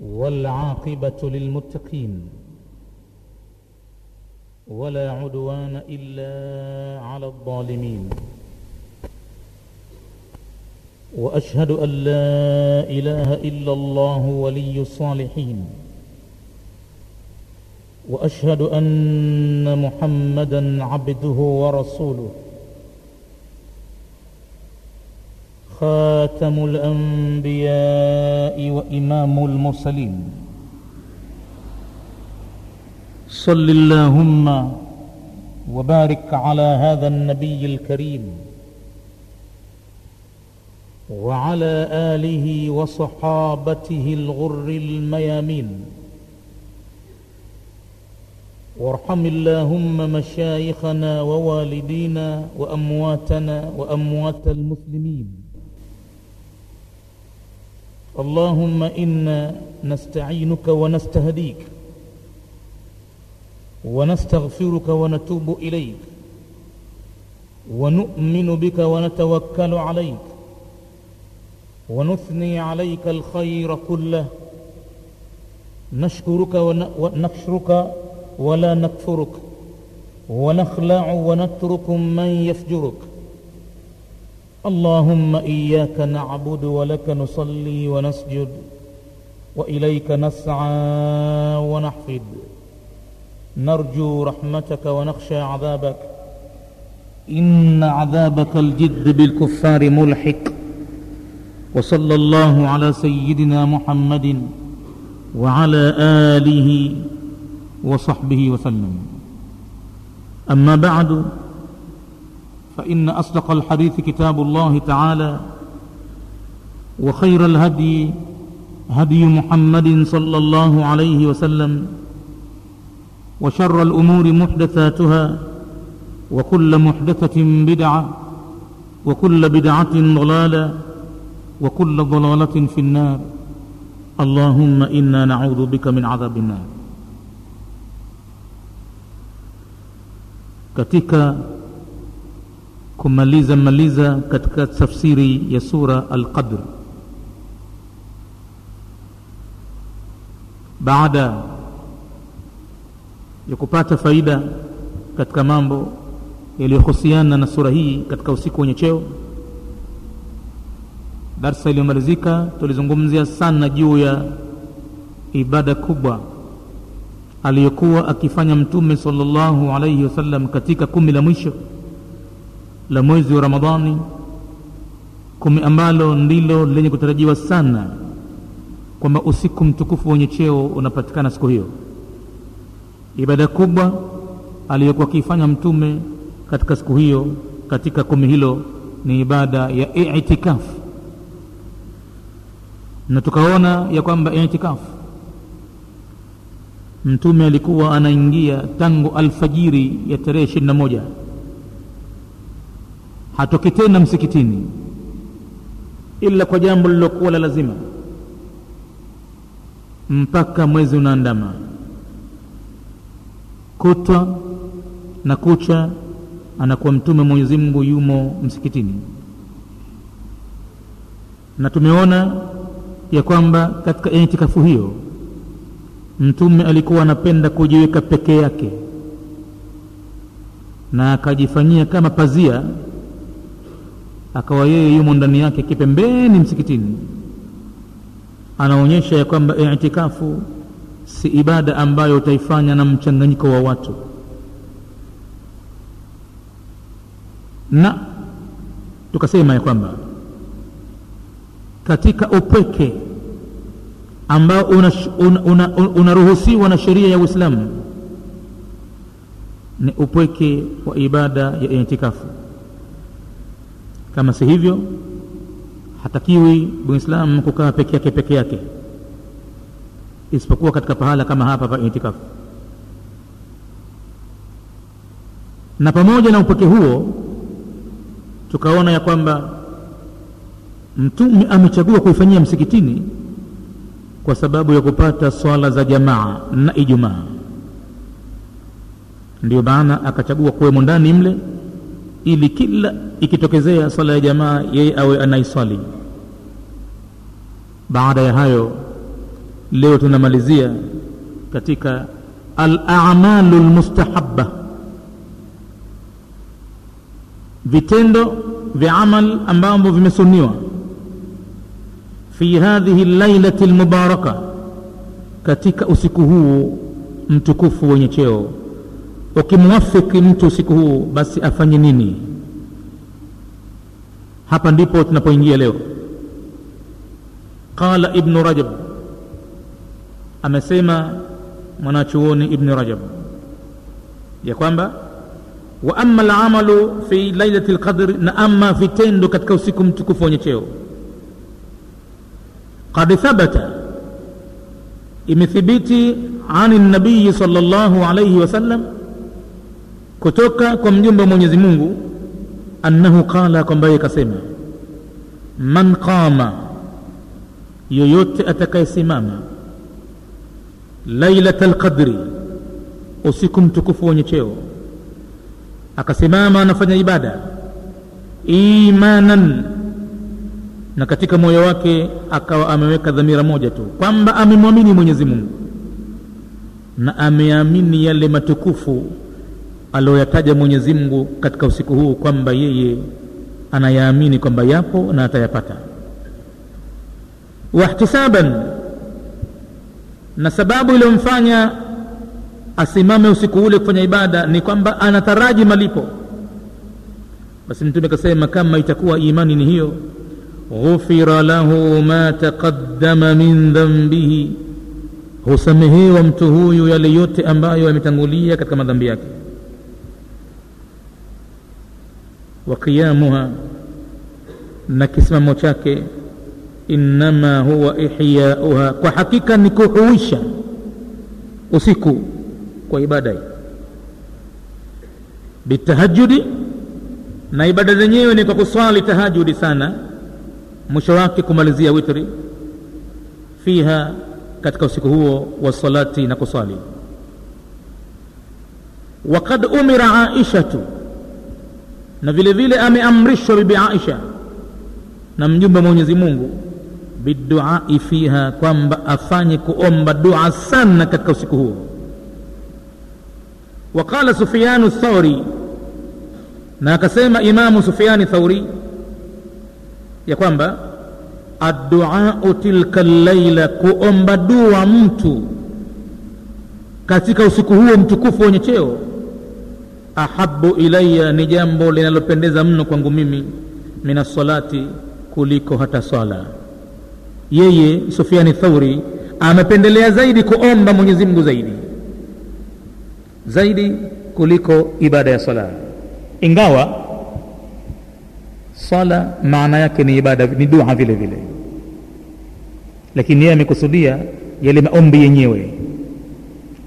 والعاقبة للمتقين ولا عدوان إلا على الظالمين. وأشهد أن لا إله إلا الله ولي الصالحين. وأشهد أن محمدا عبده ورسوله. خاتم الأنبياء وإمام المرسلين. صل اللهم وبارك على هذا النبي الكريم وعلى آله وصحابته الغر الميامين. وارحم اللهم مشايخنا ووالدينا وأمواتنا وأموات المسلمين. اللهم إنا نستعينك ونستهديك ونستغفرك ونتوب إليك ونؤمن بك ونتوكل عليك ونثني عليك الخير كله نشكرك ونكشرك ولا نكفرك ونخلع ونترك من يفجرك اللهم إياك نعبد ولك نصلي ونسجد وإليك نسعى ونحفد. نرجو رحمتك ونخشى عذابك. إن عذابك الجد بالكفار ملحق. وصلى الله على سيدنا محمد وعلى آله وصحبه وسلم. أما بعد فإن أصدق الحديث كتاب الله تعالى وخير الهدي هدي محمد صلى الله عليه وسلم وشر الأمور محدثاتها وكل محدثة بدعة وكل بدعة ضلالة وكل ضلالة في النار. اللهم إنا نعوذ بك من عذاب النار. Katika kumaliza maliza katika tafsiri ya sura Al-Qadr. Baada ya kupata faida katika mambo yaliyohusiana na sura hii katika usiku wenye cheo darsa iliyomalizika tulizungumzia sana juu ya ibada kubwa aliyokuwa akifanya mtume sallallahu alaihi wasallam katika kumi la mwisho la mwezi wa ramadhani kumi ambalo ndilo lenye kutarajiwa sana kwamba usiku mtukufu wenye cheo unapatikana siku hiyo. Ibada kubwa aliyokuwa akiifanya mtume katika siku hiyo katika kumi hilo ni ibada ya itikafu na tukaona ya kwamba itikafu mtume alikuwa anaingia tangu alfajiri ya tarehe ishirini na moja hatoki tena msikitini. Ila kwa jambo lilokuwa la lazima. Mpaka mwezi unaandama. Kutwa na kucha anakuwa mtume mwenyezi mungu yumo msikitini. Na tumeona ya kwamba katika itikafu hiyo mtume alikuwa anapenda kujiweka peke yake. Na akajifanyia kama pazia akawa yeye yumo ndani yake kipembeni msikitini anaonyesha ya kwamba itikafu si ibada ambayo utaifanya na mchanganyiko wa watu na tukasema ya kwamba katika upweke ambao unaruhusiwa una, una, una na sheria ya Uislamu ni upweke wa ibada ya itikafu. Kama si hivyo, hatakiwi Muislamu kukaa peke yake peke yake, isipokuwa katika pahala kama hapa pa itikafu. Na pamoja na upweke huo, tukaona ya kwamba Mtume amechagua kuifanyia msikitini kwa sababu ya kupata swala za jamaa na Ijumaa. Ndio maana akachagua kuwemo ndani mle, ili kila ikitokezea sala ya jamaa yeye awe anaiswali. Baada ya hayo leo tunamalizia katika alamalu lmustahaba vitendo vya amal ambavyo vimesuniwa fi hadhihi llailati lmubaraka katika usiku huu mtukufu wenye cheo ukimwafiki mtu usiku huu basi afanye nini? Hapa ndipo tunapoingia leo. Qala ibnu rajab. Amesema mwanachuoni ibnu rajab ya kwamba wa ama lamalu fi lailati lqadri na ama vitendo katika usiku mtukufu wenye cheo. Qad thabata imethibiti ani nabiyi sal llahu alaihi wasallam kutoka kwa mjumbe wa mwenyezi mungu annahu qala kwamba yeye kasema man qama yoyote atakayesimama lailata lqadri usiku mtukufu wenye cheo akasimama anafanya ibada imanan na katika moyo wake akawa ameweka dhamira moja tu kwamba amemwamini mwenyezi mungu na ameamini yale matukufu aliyoyataja mwenyezi mungu katika usiku huu kwamba yeye anayaamini kwamba yapo na atayapata. Wahtisaban na sababu iliyomfanya asimame usiku ule kufanya ibada ni kwamba anataraji malipo. Basi mtume akasema kama itakuwa imani ni hiyo ghufira lahu ma taqaddama min dhambihi husamehewa mtu huyu yale yote ambayo yametangulia katika madhambi yake wa qiyamuha na kisimamo chake innama huwa ihyauha kwa hakika ni kuhuisha usiku kwa ibada bitahajudi na ibada zenyewe ni kwa kuswali tahajudi sana mwisho wake kumalizia witri fiha katika usiku huo wa salati na kuswali. Wakad umira aishatu na vile vile ameamrishwa bibi Aisha na mjumbe wa Mwenyezi Mungu biduai fiha, kwamba afanye kuomba dua sana katika usiku huo. Waqala sufianu Thauri, na akasema Imamu sufiani Thauri ya kwamba adduau tilka llaila, kuomba dua mtu katika usiku huo mtukufu wenye cheo ahabu ilaya ni jambo linalopendeza mno kwangu mimi min assalati kuliko hata swala. Yeye sufiani thauri amependelea zaidi kuomba mwenyezi mungu zaidi. Zaidi kuliko ibada ya sala ingawa sala maana yake ni ibada ni dua vile vile. Lakini yeye amekusudia yale maombi yenyewe.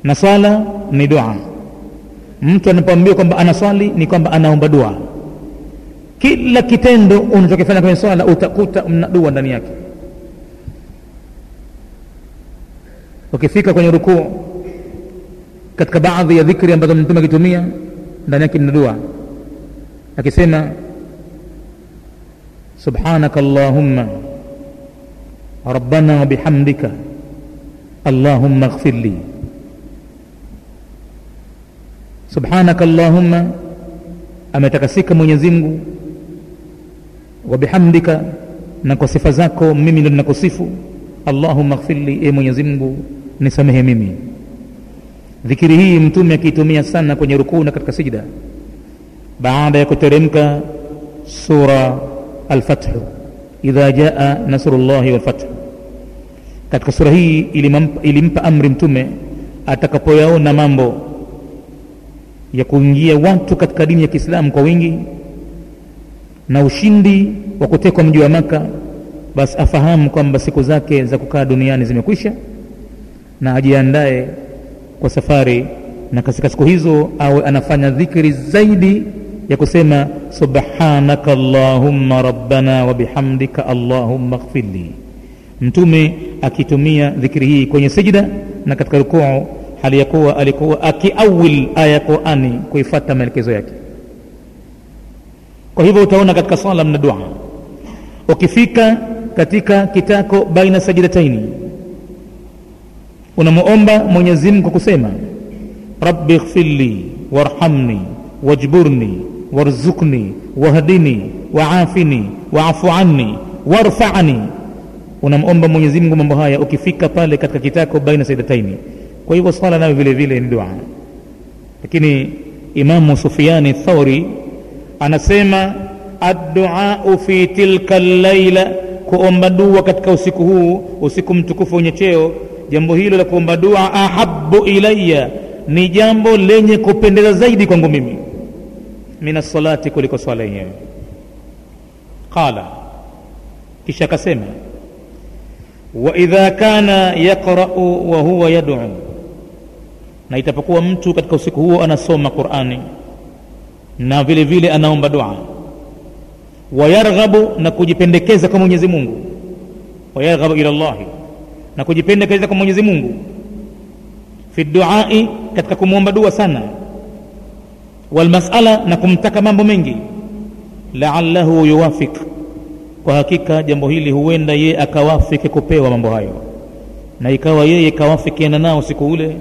Na sala ni dua mtu anapoambiwa kwamba anaswali ni kwamba anaomba dua kila kitendo unachokifanya kwenye swala utakuta mna dua ndani yake ukifika kwenye rukuu katika baadhi ya dhikri ambazo mtume akitumia ndani yake mna dua akisema subhanaka allahumma rabbana wabihamdika allahumma ighfir li subhanaka allahumma ametakasika mwenyezi wabihamdika na kwa sifa zako mimi ndo ninakusifu. Allahumma ighfirli e mwenyezi mungu nisamehe mimi. Dhikiri hii mtume akiitumia sana kwenye rukuu na katika sijda. Baada ya kuteremka sura alfathu idha jaa nasrullahi walfathu katika sura hii ilimpa, ilimpa amri mtume atakapoyaona mambo ya kuingia watu katika dini ya kiislamu kwa wingi na ushindi wa kutekwa mji wa maka basi afahamu kwamba siku zake za kukaa duniani zimekwisha na ajiandae kwa safari na katika siku hizo awe anafanya dhikri zaidi ya kusema subhanaka allahumma rabbana wa bihamdika allahumma ighfirli. Mtume akitumia dhikri hii kwenye sijida na katika rukuu hali ya kuwa alikuwa akiawil aya ya qurani kuifata maelekezo yake kwa hivyo utaona katika swala mna dua ukifika katika kitako baina sajidataini unamuomba mwenyezi mungu kusema rabbi ighfirli warhamni wajburni warzuqni wahdini waafini waafu anni warfani unamomba mwenyezi mungu mambo haya ukifika pale katika kitako baina saidataini kwa hivyo swala nayo vile vile ni dua. Lakini imamu sufiani thauri anasema adduau fi tilka llaila kuomba dua katika usiku huu usiku mtukufu wenye cheo. Jambo hilo la kuomba dua ahabu ilaya ni jambo lenye kupendeza zaidi kwangu mimi. Min assalati kuliko swala yenyewe. Qala kisha akasema waidha kana yaqrau wahuwa yaduu na itapokuwa mtu katika usiku huo anasoma qurani na vile vile anaomba dua wayarghabu na kujipendekeza kwa mwenyezi mungu wayarghabu ila llahi na kujipendekeza kwa mwenyezi mungu fi duai katika kumwomba dua sana walmasala na kumtaka mambo mengi laalahu yuwafik kwa hakika jambo hili huenda yeye akawafiki kupewa mambo hayo na ikawa yeye kawafikiana nao siku ule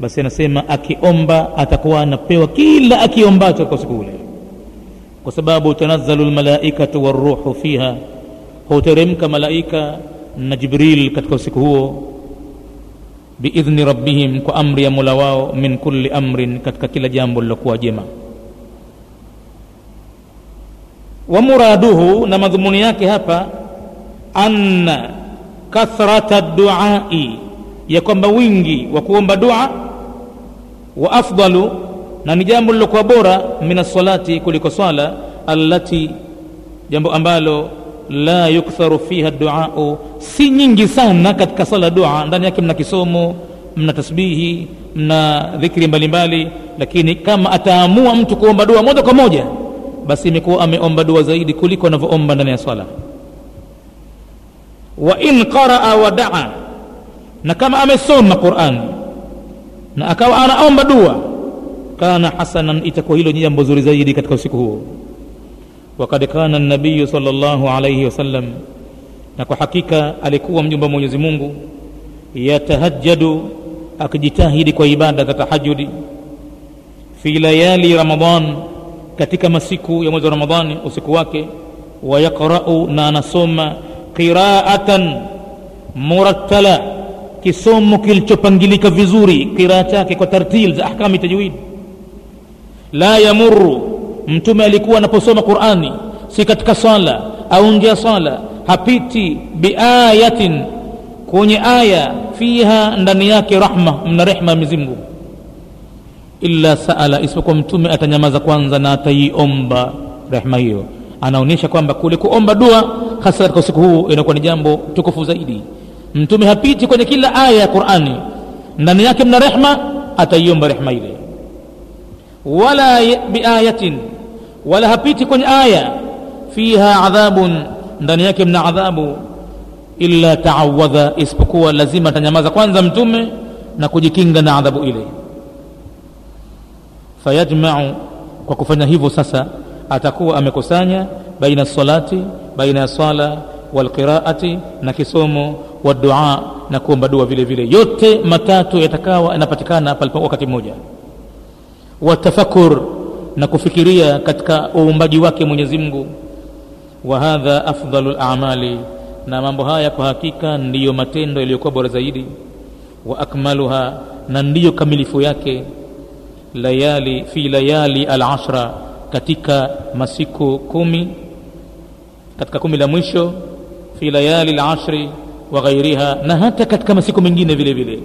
basi anasema akiomba atakuwa anapewa kila akiombacho kwa siku ule kwa sababu tanazzalu lmalaikatu waruhu fiha huteremka malaika na jibril katika usiku huo biidhni rabbihim kwa amri ya mola wao min kulli amrin katika kila jambo lilokuwa jema. Wa muraduhu na madhumuni yake hapa anna kathrata duai ya kwamba wingi wa kuomba dua wa afdalu na ni jambo lilokuwa bora min assalati kuliko swala allati jambo ambalo la yuktharu fiha duau si nyingi sana katika sala dua. Ndani yake mna kisomo mna tasbihi mna dhikri mbalimbali mbali, lakini kama ataamua mtu kuomba dua moja kwa moja basi imekuwa ameomba dua zaidi kuliko anavyoomba ndani ya swala. Wa in qaraa wa daa na kama amesoma qurani na akawa anaomba dua. Kana hasanan itakuwa hilo jambo zuri zaidi katika usiku huo. Wakad kana nabiyu sal llahu alaihi wasallam na kwa hakika alikuwa mjumba mwenyezi mungu yatahajadu akijitahidi kwa ibada za tahajudi fi layali ramadan katika masiku ya mwezi wa ramadani usiku wake wayaqrau na anasoma qiraatan murattala kisomo kilichopangilika vizuri kiraa chake kwa tartil za ahkami tajwid. La yamuru mtume alikuwa anaposoma qurani si katika swala au nje ya swala hapiti biayatin kwenye aya fiha ndani yake rahma mna rehma ya mizimgu illa saala isipokuwa mtume atanyamaza kwanza na ataiomba rehma hiyo. Anaonyesha kwamba kule kuomba dua hasa katika usiku huu inakuwa ni jambo tukufu zaidi mtume hapiti kwenye kila aya ya qurani ndani yake mna rehma ataiomba rehma ile wala biayatin wala hapiti kwenye aya fiha adhabun ndani yake mna adhabu illa taawadha isipokuwa lazima atanyamaza kwanza mtume na kujikinga na adhabu ile fayajmau kwa kufanya hivyo sasa atakuwa amekusanya baina salati baina ya sala walqiraati na kisomo wadua na kuomba dua vile vile. Yote matatu yatakawa yanapatikana wakati mmoja. Watafakur na kufikiria katika uumbaji wake mwenyezi mungu. Wa hadha afdalu lamali na mambo haya kwa hakika ndiyo matendo yaliyokuwa bora zaidi. Wa akmaluha na ndiyo kamilifu yake. Layali fi layali alashra katika masiku kumi katika kumi la mwisho fi layali lashri wa ghairiha na hata katika masiku mengine vile vile.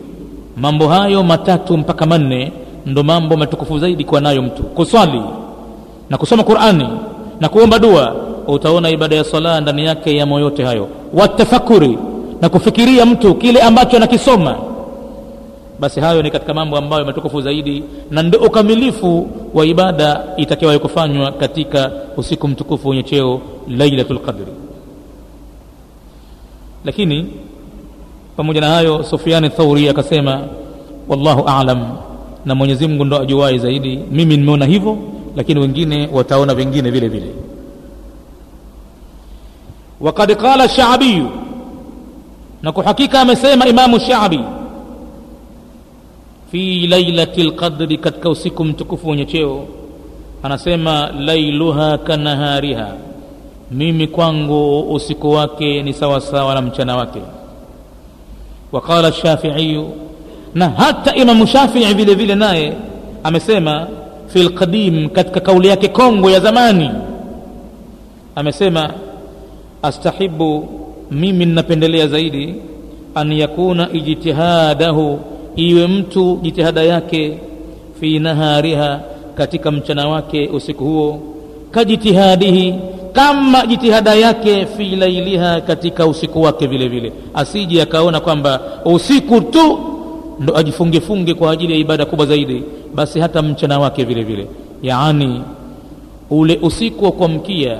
Mambo hayo matatu mpaka manne ndo mambo matukufu zaidi kuwa nayo mtu. Kuswali na kusoma qurani na kuomba dua utaona ibada ya sala ndani yake yamo yote hayo. Watafakuri na kufikiria mtu kile ambacho anakisoma. Basi hayo ni katika mambo ambayo matukufu zaidi na ndio ukamilifu wa ibada itakiwayo kufanywa katika usiku mtukufu wenye cheo lailatul qadri lakini pamoja na hayo sufiani thauri akasema wallahu alam na mwenyezi mungu ndo ajuwai zaidi mimi nimeona hivyo lakini wengine wataona vingine vile vile وقد قال الشعبي na kwa hakika amesema imamu shabi fi lailati lqadri katika usiku mtukufu wenye cheo anasema lailuha kanahariha mimi kwangu usiku wake ni sawasawa na mchana wake. Waqala shafiiyu na hata imamu shafii vile vile naye amesema fi lqadim katika kauli yake kongwe ya zamani. Amesema astahibu mimi ninapendelea zaidi an yakuna ijtihadahu iwe mtu jitihada yake fi nahariha katika mchana wake usiku huo kajitihadihi kama jitihada yake fi lailiha katika usiku wake vile vile. Asije akaona kwamba usiku tu ndo ajifungefunge kwa ajili ya ibada kubwa zaidi basi hata mchana wake vile vile. Yaani ule usiku wa kuamkia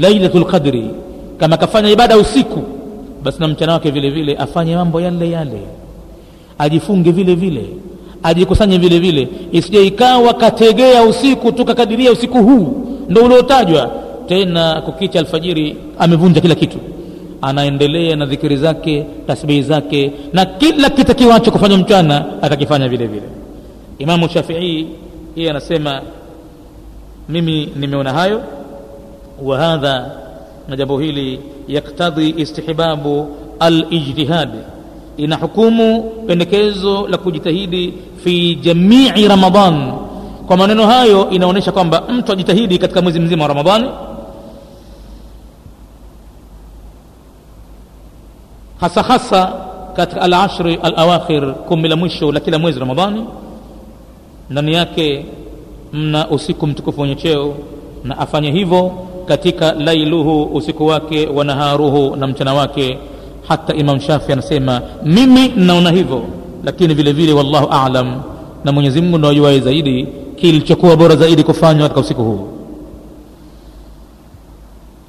lailatul qadri kama akafanya ibada usiku basi na mchana wake vile vile afanye mambo yale yale ajifunge vile vile ajikusanye vile vile. Isije ikawa kategea usiku tukakadiria usiku huu ndo uliotajwa tena kukicha alfajiri amevunja kila kitu. Anaendelea na dhikiri zake tasbihi zake na kila kitakiwacho kufanya mchana atakifanya vile vile. Imamu shafii yeye anasema mimi nimeona hayo wa hadha na jambo hili yaktadhi istihbabu alijtihad ina hukumu pendekezo la kujitahidi fi jamii ramadan. Kwa maneno hayo inaonyesha kwamba mtu ajitahidi katika mwezi mzima wa ramadhani hasa hasa katika alashri alawakhir kumi la mwisho la kila mwezi ramadhani ndani yake mna usiku mtukufu wenye cheo na afanye hivyo katika lailuhu usiku wake wa naharuhu na mchana wake. Hata imam shafi anasema mimi naona hivyo lakini vile vile wallahu alam na mwenyezi mungu ndo zaidi kilichokuwa bora zaidi kufanywa katika usiku huu.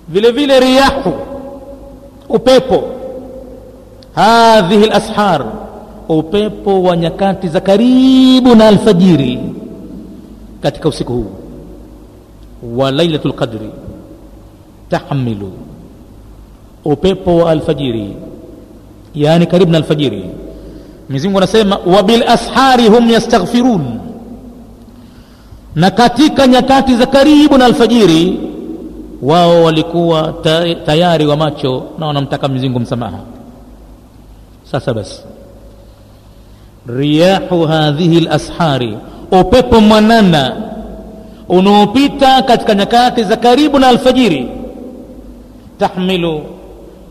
Vile vile riyahu upepo hadhihi lashar upepo wa nyakati za karibu na alfajiri katika usiku huu wa lailatu lqadri tahmilu upepo wa alfajiri yaani karibu na alfajiri mwenyezi anasema wa bilashari hum yastaghfirun na katika nyakati za karibu na alfajiri wao walikuwa tayari wa macho na wanamtaka mwenyezi msamaha sasa basi. Riyahu hadhihi lashari upepo mwanana. Unaopita katika nyakati za karibu na alfajiri. Tahmilu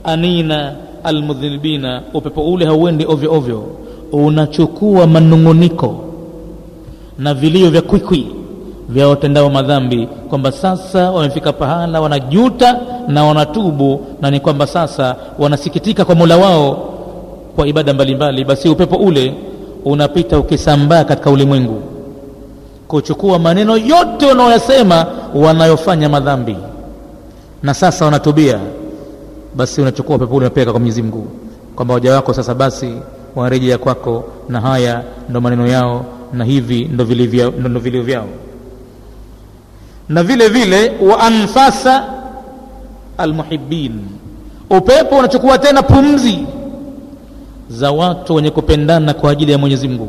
anina almudhinibina upepo ule hauendi ovyo ovyo. Unachukua manunguniko na vilio vya kwikwi vya watendao madhambi. Kwamba sasa wamefika pahala wanajuta na wanatubu na ni kwamba sasa wanasikitika kwa mola wao kwa ibada mbalimbali basi upepo ule unapita ukisambaa katika ulimwengu. Kuchukua maneno yote wanaoyasema wanayofanya madhambi. Na sasa wanatubia basi unachukua upepo ule unapeleka kwa mwenyezi mungu. Kwamba waja wako sasa basi wanarejea kwako na haya ndo maneno yao na hivi ndo vilio vyao. Na vile vile wa anfasa almuhibin upepo unachukua tena pumzi za watu wenye kupendana kwa ajili ya mwenyezi mungu.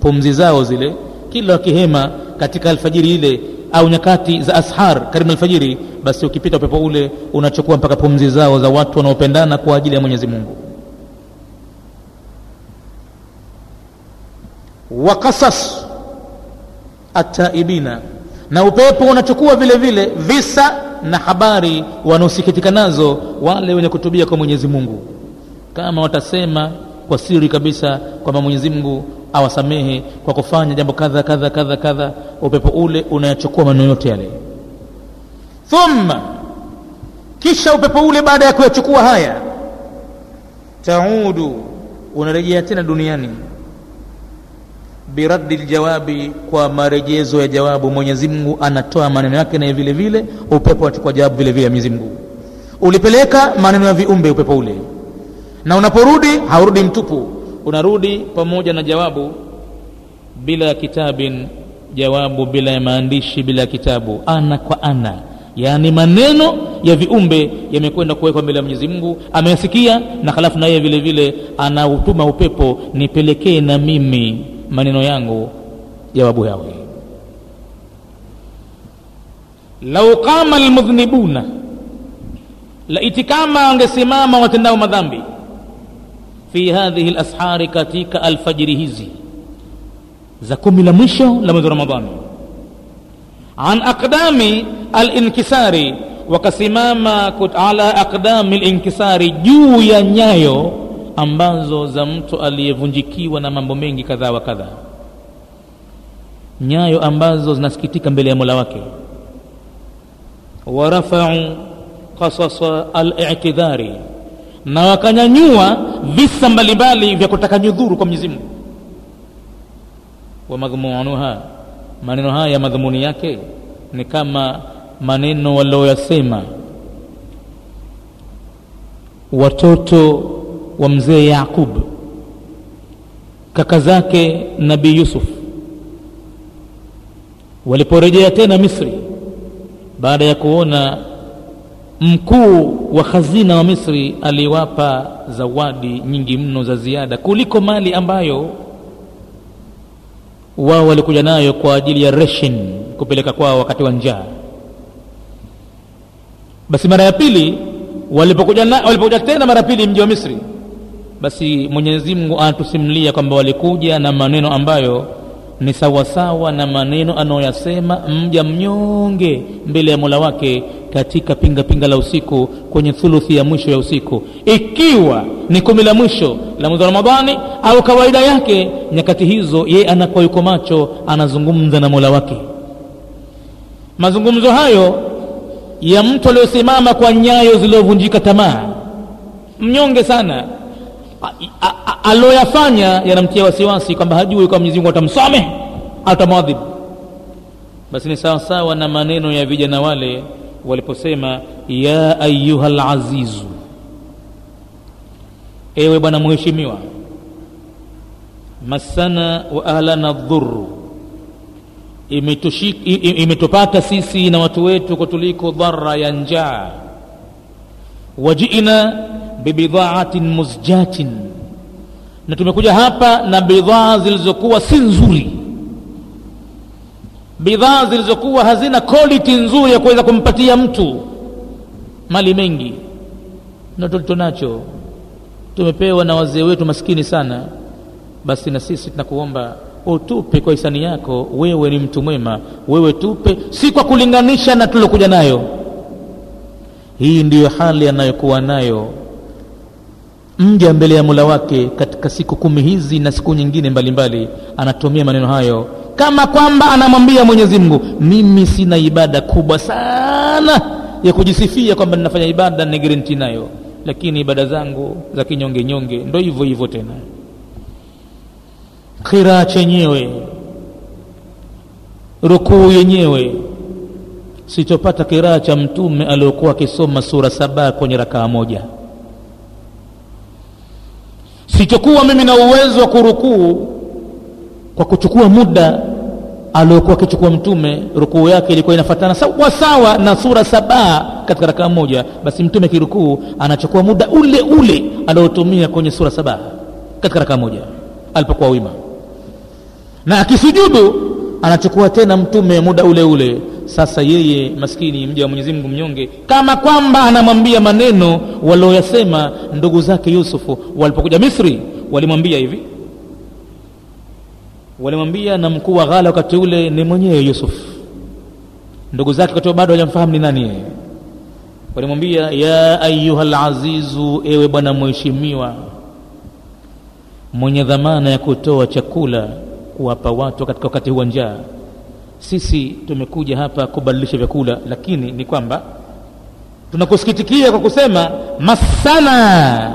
Pumzi zao zile kila wakihema katika alfajiri ile au nyakati za ashar karibu alfajiri basi ukipita upepo ule unachukua mpaka pumzi zao za watu wanaopendana kwa ajili ya mwenyezi mungu. Wa qasas ataibina na upepo unachukua vile vile visa na habari wanaosikitika nazo wale wenye kutubia kwa mwenyezi mungu. Kama watasema kwa siri kabisa kwamba mwenyezi mungu awasamehe kwa kufanya jambo kadha kadha kadha kadha upepo ule unayachukua maneno yote yale. Thumma kisha upepo ule baada ya kuyachukua haya taudu unarejea tena duniani. Biraddi ljawabi kwa marejezo ya jawabu mwenyezi mungu anatoa maneno yake naye vile vile upepo anachukua jawabu vile vile ya mwenyezi mungu. Ulipeleka maneno ya viumbe upepo ule na unaporudi haurudi mtupu. Unarudi pamoja na jawabu bila ya kitabin jawabu bila ya maandishi bila ya kitabu. Ana kwa ana. Yaani maneno ya viumbe yamekwenda kuwekwa mbele ya mwenyezi mungu. Ameyasikia na halafu naye vile vile anautuma upepo nipelekee na mimi maneno yangu jawabu yawe lau qama lmudhnibuna laiti kama wangesimama watendao madhambi fi hadhihi lashari katika alfajiri hizi za kumi la mwisho la mwezi wa ramadhani an aqdami alinkisari wakasimama ala aqdami linkisari juu ya nyayo ambazo za mtu aliyevunjikiwa na mambo mengi kadhaa wa kadhaa nyayo ambazo zinasikitika mbele ya mola wake. Warafau qasasa alitidhari na wakanyanyua visa mbalimbali vya kutaka nyudhuru kwa mwenyezi mungu. Wa madhumunuha maneno haya madhumuni yake ni kama maneno walioyasema watoto wa mzee yaqub kaka zake nabii yusuf. Waliporejea tena misri baada ya kuona mkuu wa khazina wa misri aliwapa zawadi nyingi mno za ziada kuliko mali ambayo wao walikuja nayo kwa ajili ya reshin kupeleka kwao wakati wa njaa. Basi mara ya pili walipokuja, tena mara pili mji wa misri basi mwenyezi mungu anatusimulia kwamba walikuja na maneno ambayo ni sawasawa na maneno anayoyasema mja mnyonge mbele ya mola wake katika pinga pinga la usiku kwenye thuluthi ya mwisho ya usiku. Ikiwa ni kumi la mwisho la mwezi wa ramadhani au kawaida yake nyakati hizo yeye anakuwa yuko macho anazungumza na mola wake. Mazungumzo hayo ya mtu aliyosimama kwa nyayo zilizovunjika tamaa mnyonge sana aloyafanya yanamtia wasiwasi kwamba hajui kwa mwenyezi mungu atamsamehe atamwadhibu. Basi ni sawasawa na maneno ya vijana wale waliposema ya ayuha lazizu ewe bwana mheshimiwa masana wa ahlana dhuru imetupata sisi na watu wetu kutuliko dhara ya njaa. Wajina bibidhaatin muzjatin na tumekuja hapa na bidhaa zilizokuwa si nzuri bidhaa zilizokuwa hazina quality nzuri ya kuweza kumpatia mtu. Mali mengi. Na tulichonacho tumepewa na wazee wetu maskini sana. Basi na sisi tunakuomba utupe kwa hisani yako wewe ni mtu mwema. Wewe tupe si kwa kulinganisha na tulokuja nayo. Hii ndiyo hali anayokuwa nayo. Mja mbele ya mula wake katika siku kumi hizi na siku nyingine mbalimbali. Mbali, anatumia maneno hayo kama kwamba anamwambia mwenyezi mungu mimi sina ibada kubwa sana ya kujisifia kwamba ninafanya ibada ni garanti nayo lakini ibada zangu za kinyonge nyonge ndo hivyo hivyo tena. Khiraa chenyewe rukuu yenyewe sichopata kiraa cha mtume aliokuwa akisoma sura saba kwenye rakaa moja. Sichokuwa mimi na uwezo wa kurukuu kwa kuchukua muda aliokuwa akichukua mtume rukuu yake ilikuwa inafatana sawa sawa na sura saba katika rakaa moja. Basi mtume kirukuu anachukua muda ule ule aliotumia kwenye sura saba katika rakaa moja alipokuwa wima. Na akisujudu anachukua tena mtume muda ule ule. Sasa yeye maskini mja wa mwenyezi mungu mnyonge kama kwamba anamwambia maneno walioyasema ndugu zake yusufu walipokuja misri walimwambia hivi walimwambia na mkuu wa ghala wakati ule ni mwenyewe yusuf. Ndugu zake wakati bado hajamfahamu ni nani yeye. Walimwambia ya ayuha lazizu ewe bwana mheshimiwa mwenye dhamana ya kutoa chakula kuwapa watu katika wakati huwa njaa. Sisi tumekuja hapa kubadilisha vyakula lakini ni kwamba tunakusikitikia kwa kusema masana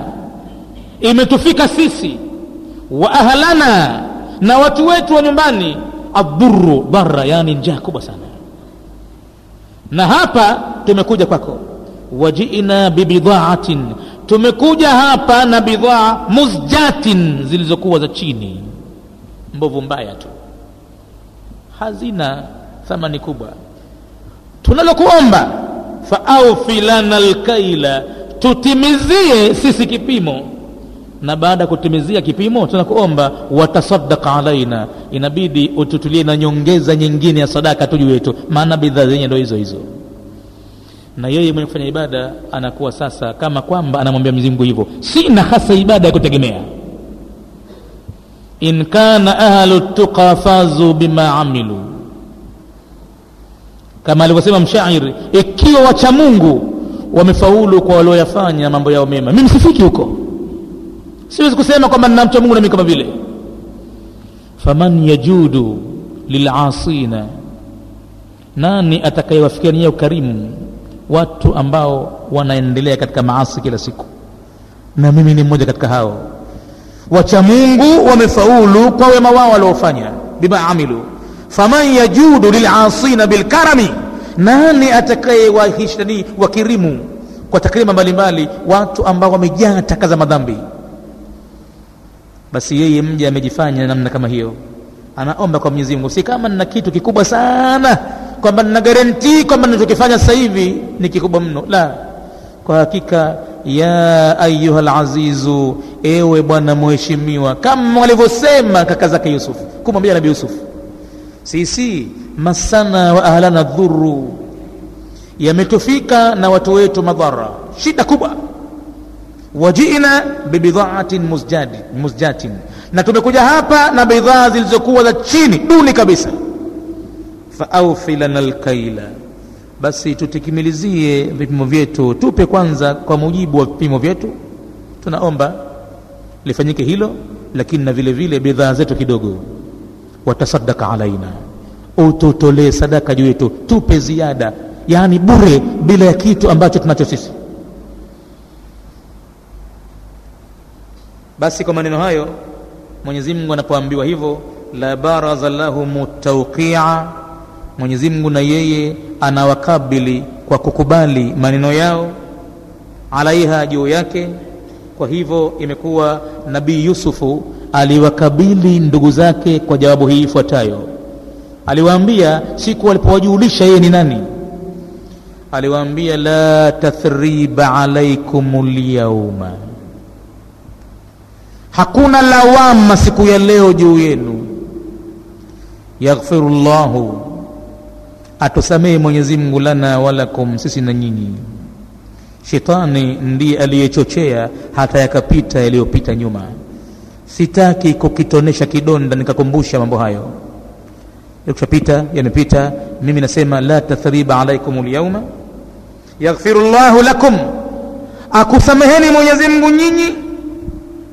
imetufika sisi wa ahlana na watu wetu wa nyumbani adhuru bara yani njaa kubwa sana. Na hapa tumekuja kwako. Wajina bibidhaatin tumekuja hapa na bidhaa muzjatin zilizokuwa za chini. Mbovu mbaya tu. Hazina thamani kubwa. Tunalokuomba faaufi lana lkaila tutimizie sisi kipimo na baada ya kutimizia kipimo tunakuomba watasadaka alaina. Inabidi ututulie na nyongeza nyingine ya sadaka tu juu yetu. Maana bidhaa zenye ndo hizo hizo. Na yeye mwenye kufanya ibada anakuwa sasa kama kwamba anamwambia mzimgu hivyo. Sina hasa ibada ya kutegemea. In kana ahlu tuqa fazu bima amilu. Kama alivyosema mshairi ikiwa wacha mungu wamefaulu kwa walioyafanya mambo yao mema mimi sifiki huko siwezi kusema kwamba ninamcha mungu nami kama vile. Faman yajudu lilasina nani atakayewafikiania ukarimu watu ambao wanaendelea katika maasi kila siku? Na mimi ni mmoja katika hao. Wacha mungu wamefaulu kwa wema wao waliofanya bima amilu. Faman yajudu lilasina bilkarami nani atakayewahishani wakirimu kwa takrima mbalimbali watu ambao wamejaa taka za madhambi basi yeye mja amejifanya namna kama hiyo. Anaomba kwa mwenyezi mungu si kama nina kitu kikubwa sana kwamba nina garantii kwamba ninachokifanya sasa hivi ni kikubwa mno. La kwa hakika ya ayuha lazizu ewe bwana mheshimiwa kama walivyosema kaka zake yusuf kumwambia nabi yusuf sisi masana wa ahlana dhuru yametufika na watu wetu madhara. Shida kubwa wajina bibidhaatin musjadi, musjatin. Na tumekuja hapa na bidhaa zilizokuwa za chini duni kabisa. Faaufi lana lkaila basi tutikimilizie vipimo vyetu. Tupe kwanza kwa mujibu wa vipimo vyetu. Tunaomba lifanyike hilo lakini na vile vile bidhaa zetu kidogo. Watasadaka alaina ututolee sadaka juu yetu. Tupe ziada. Yaani bure bila ya kitu ambacho tunacho sisi basi kwa maneno hayo mwenyezi mungu anapoambiwa hivyo la baraza lahum tauqia mwenyezi mungu na yeye anawakabili kwa kukubali maneno yao alaiha juu yake. Kwa hivyo imekuwa nabii yusufu aliwakabili ndugu zake kwa jawabu hii ifuatayo. Aliwaambia siku alipowajulisha yeye ni nani? Aliwaambia la tathriba alaikum lyauma hakuna lawama siku ya leo juu yenu. Yaghfiru llahu atusamehe mwenyezi mungu lana walakum sisi na nyinyi. Shetani ndiye aliyechochea hata yakapita yaliyopita nyuma. Sitaki kukitonesha kidonda nikakumbusha mambo hayo. Yakushapita yamepita. Mimi nasema la tathriba alaikum lyauma yaghfiru llahu lakum. Akusameheni mwenyezi mungu nyinyi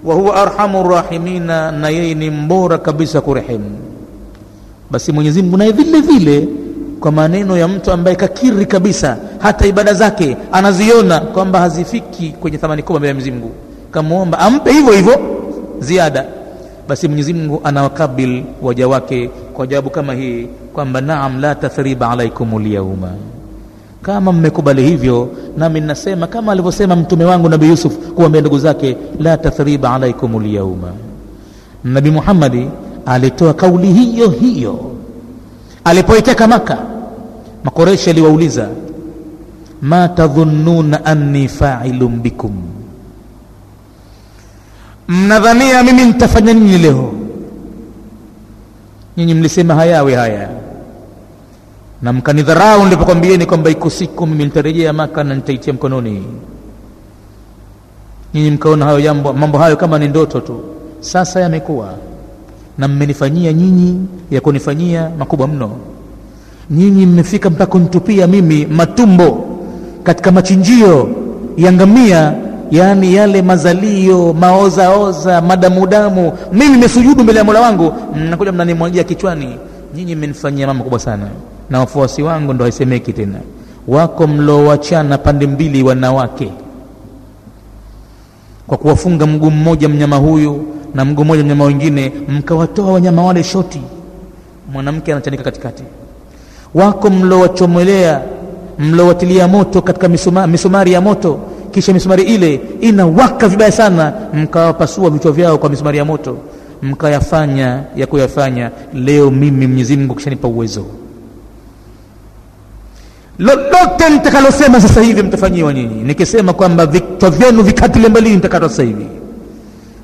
wa huwa arhamu rahimina na yeye ni mbora kabisa kurehemu. Basi mwenyezi mungu naye vile vile kwa maneno ya mtu ambaye kakiri kabisa hata ibada zake anaziona kwamba hazifiki kwenye thamani kubwa mbele ya mwenyezi mungu. Kamwomba ampe hivyo hivyo ziada. Basi mwenyezi mungu anawakabil waja wake kwa jawabu kama hii kwamba naam la tathriba alaikum lyauma kama mmekubali hivyo nami nasema kama alivyosema mtume wangu nabii yusuf kuambia ndugu zake la tathriba alaikum lyauma nabi muhammadi alitoa kauli hiyo hiyo. Alipoiteka maka makoreshi aliwauliza ma tadhunnuna anni failun bikum? Mnadhania mimi nitafanya nini leo? Nyinyi mlisema hayawe haya na mkanidharau nilipokwambieni kwamba iko siku mimi nitarejea maka na nitaitia mkononi. Nyinyi mkaona hayo jambo mambo hayo kama ni ndoto tu. Sasa yamekuwa. Na mmenifanyia nyinyi ya kunifanyia makubwa mno. Nyinyi mmefika mpaka kunitupia mimi matumbo katika machinjio ya ngamia yaani yale mazalio maozaoza madamudamu mimi nimesujudu mbele ya mola wangu mnakuja mnanimwagia kichwani. Nyinyi mmenifanyia mambo makubwa sana na wafuasi wangu ndo haisemeki tena. Wako mlowachana pande mbili wanawake. Kwa kuwafunga mguu mmoja mnyama huyu na mguu mmoja mnyama wengine mkawatoa wanyama wale shoti. Mwanamke anachanika katikati. Wako mlowachomelea mlowatilia moto katika misuma, misumari ya moto. Kisha misumari ile inawaka vibaya sana mkawapasua vichwa vyao kwa misumari ya moto. Mkayafanya ya kuyafanya. Leo mimi mwenyezi kishanipa uwezo lolote nitakalosema sasa hivi mtafanyiwa nyinyi. Nikisema kwamba vichwa vyenu vikatile mbalini mtakatwa sasa hivi.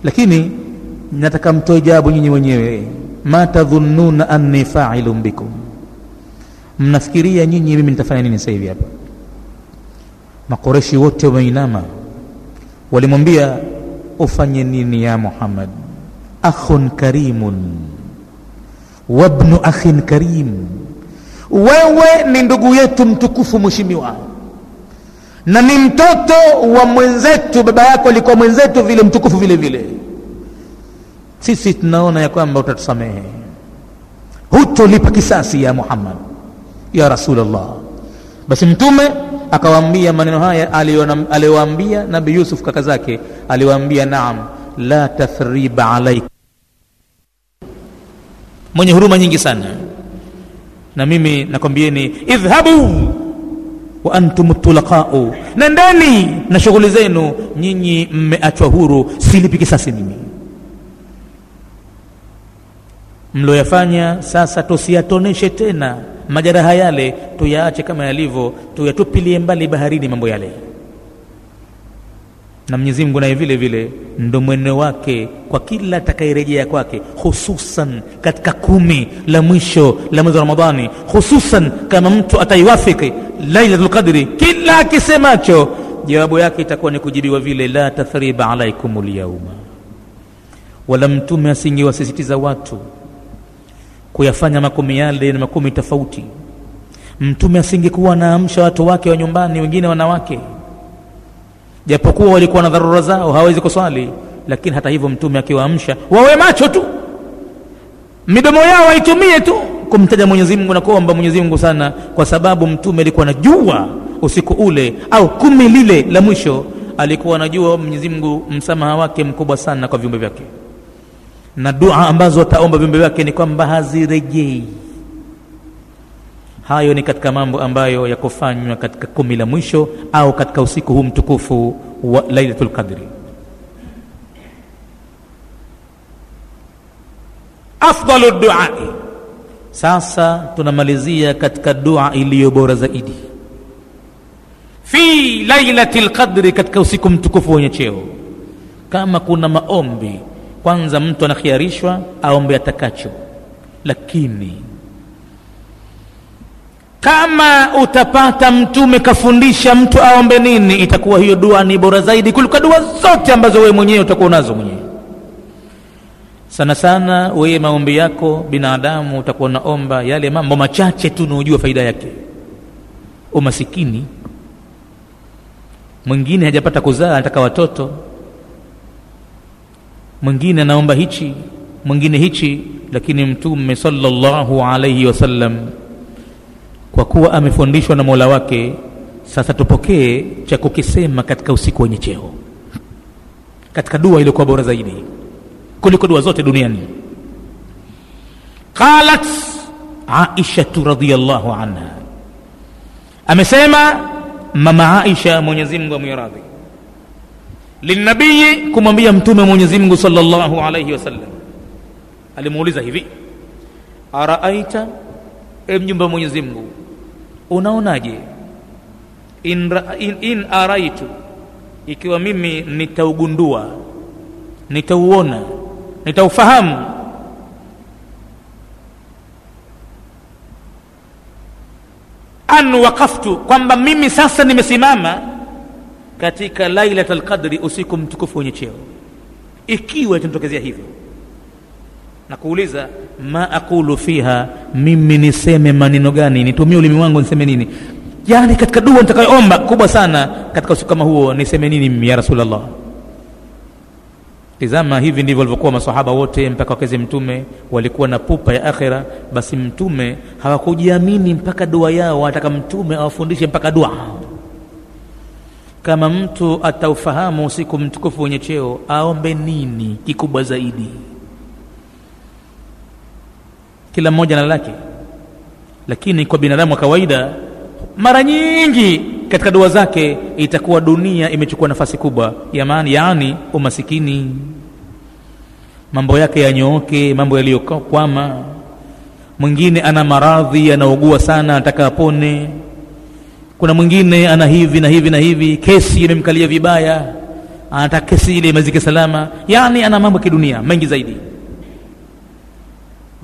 Lakini nataka mtoe jawabu nyinyi wenyewe. Ma tadhunnuna anni failun bikum? Mnafikiria nyinyi mimi nitafanya nini sasa hivi hapa? Makoreshi wote wameinama. Walimwambia ufanye nini ya muhammad? Akhun karimun. Wabnu akhin karim wewe ni ndugu yetu mtukufu mheshimiwa. Na ni mtoto wa mwenzetu baba yako alikuwa mwenzetu vile mtukufu vile vile. Sisi tunaona ya kwamba utatusamehe. Hutolipa kisasi ya muhammad ya rasulllah basi mtume akawaambia maneno haya aliyowaambia nabi yusuf kaka zake aliwaambia naam la tathriba alaika mwenye huruma nyingi sana na mimi nakwambieni idhhabu wa antum tulaqau. Nendeni na shughuli zenu nyinyi mmeachwa huru silipi kisasi mimi. Mlioyafanya sasa tusiyatoneshe tena majeraha yale tuyaache kama yalivyo tuyatupilie mbali baharini mambo yale na mwenyezi mungu naye vile vile ndo mweno wake kwa kila atakayerejea kwake hususan katika kumi la mwisho la mwezi wa ramadhani hususan kama mtu ataiwafiki lailatul qadri kila akisemacho jawabu yake itakuwa ni kujibiwa vile la tathriba alaikum lyauma wala mtume asingewasisitiza watu kuyafanya makumi yale na makumi tofauti. Mtume asingekuwa anaamsha watu wake wa nyumbani wengine wanawake japokuwa walikuwa na dharura zao hawawezi kuswali. Lakini hata hivyo mtume akiwaamsha wawe macho tu. Midomo yao waitumie tu. Kumtaja mwenyezi mungu na kuomba mwenyezi mungu sana kwa sababu mtume alikuwa anajua usiku ule au kumi lile la mwisho. Alikuwa anajua mwenyezi mungu msamaha wake mkubwa sana kwa viumbe vyake. Na dua ambazo wataomba viumbe vyake ni kwamba hazirejei hayo ni katika mambo ambayo yakofanywa katika kumi la mwisho au katika usiku huu mtukufu wa lailatul qadri. Afdalu duai. Sasa tunamalizia katika dua iliyo bora zaidi. Fi lailati lqadri katika usiku mtukufu wenye cheo. Kama kuna maombi kwanza mtu anakhiarishwa aombe atakacho. Lakini kama utapata mtume kafundisha mtu aombe nini itakuwa hiyo dua ni bora zaidi kuliko dua zote ambazo wewe mwenyewe utakuwa unazo mwenyewe. Sana sana wewe maombi yako binadamu utakuwa unaomba yale mambo machache tu unaojua faida yake. Umasikini. Mwingine hajapata kuzaa anataka watoto. Mwingine anaomba hichi mwingine hichi lakini mtume sallallahu alaihi wasallam kwa kuwa amefundishwa na mola wake sasa tupokee cha kukisema katika usiku wenye cheo. Katika dua iliyokuwa bora zaidi kuliko dua zote duniani. Qalat aishatu radiallahu anha. Amesema mama aisha mwenyezimngu amwiradhi linabii kumwambia mtume mwenyezimngu salllahu alaihi wasallam alimuuliza hivi araaita e wa mwenyezi mungu unaonaje? In, in, in araitu ikiwa mimi nitaugundua nitauona nitaufahamu. An waqaftu kwamba mimi sasa nimesimama katika lailat lqadri usiku mtukufu wenye cheo. Ikiwa itanitokezea hivyo na kuuliza ma aqulu fiha mimi niseme maneno gani? Nitumie ulimi wangu niseme nini? Yani katika dua nitakayoomba kubwa sana katika usiku kama huo niseme nini mimi ya rasulllah tizama hivi ndivyo walivyokuwa masahaba wote mpaka wakeze mtume walikuwa na pupa ya akhira. Basi mtume hawakujiamini mpaka dua yao wataka mtume awafundishe mpaka dua. Kama mtu ataufahamu usiku mtukufu wenye cheo aombe nini kikubwa zaidi kila mmoja na lake. Lakini kwa binadamu wa kawaida mara nyingi katika dua zake itakuwa dunia imechukua nafasi kubwa yamani yaani umasikini. Mambo yake yanyooke mambo yaliyokwama. Mwingine ana maradhi anaugua sana anataka apone kuna mwingine ana hivi na hivi na hivi kesi imemkalia vibaya anataka kesi ile imezike salama. Yani ana mambo ya kidunia mengi zaidi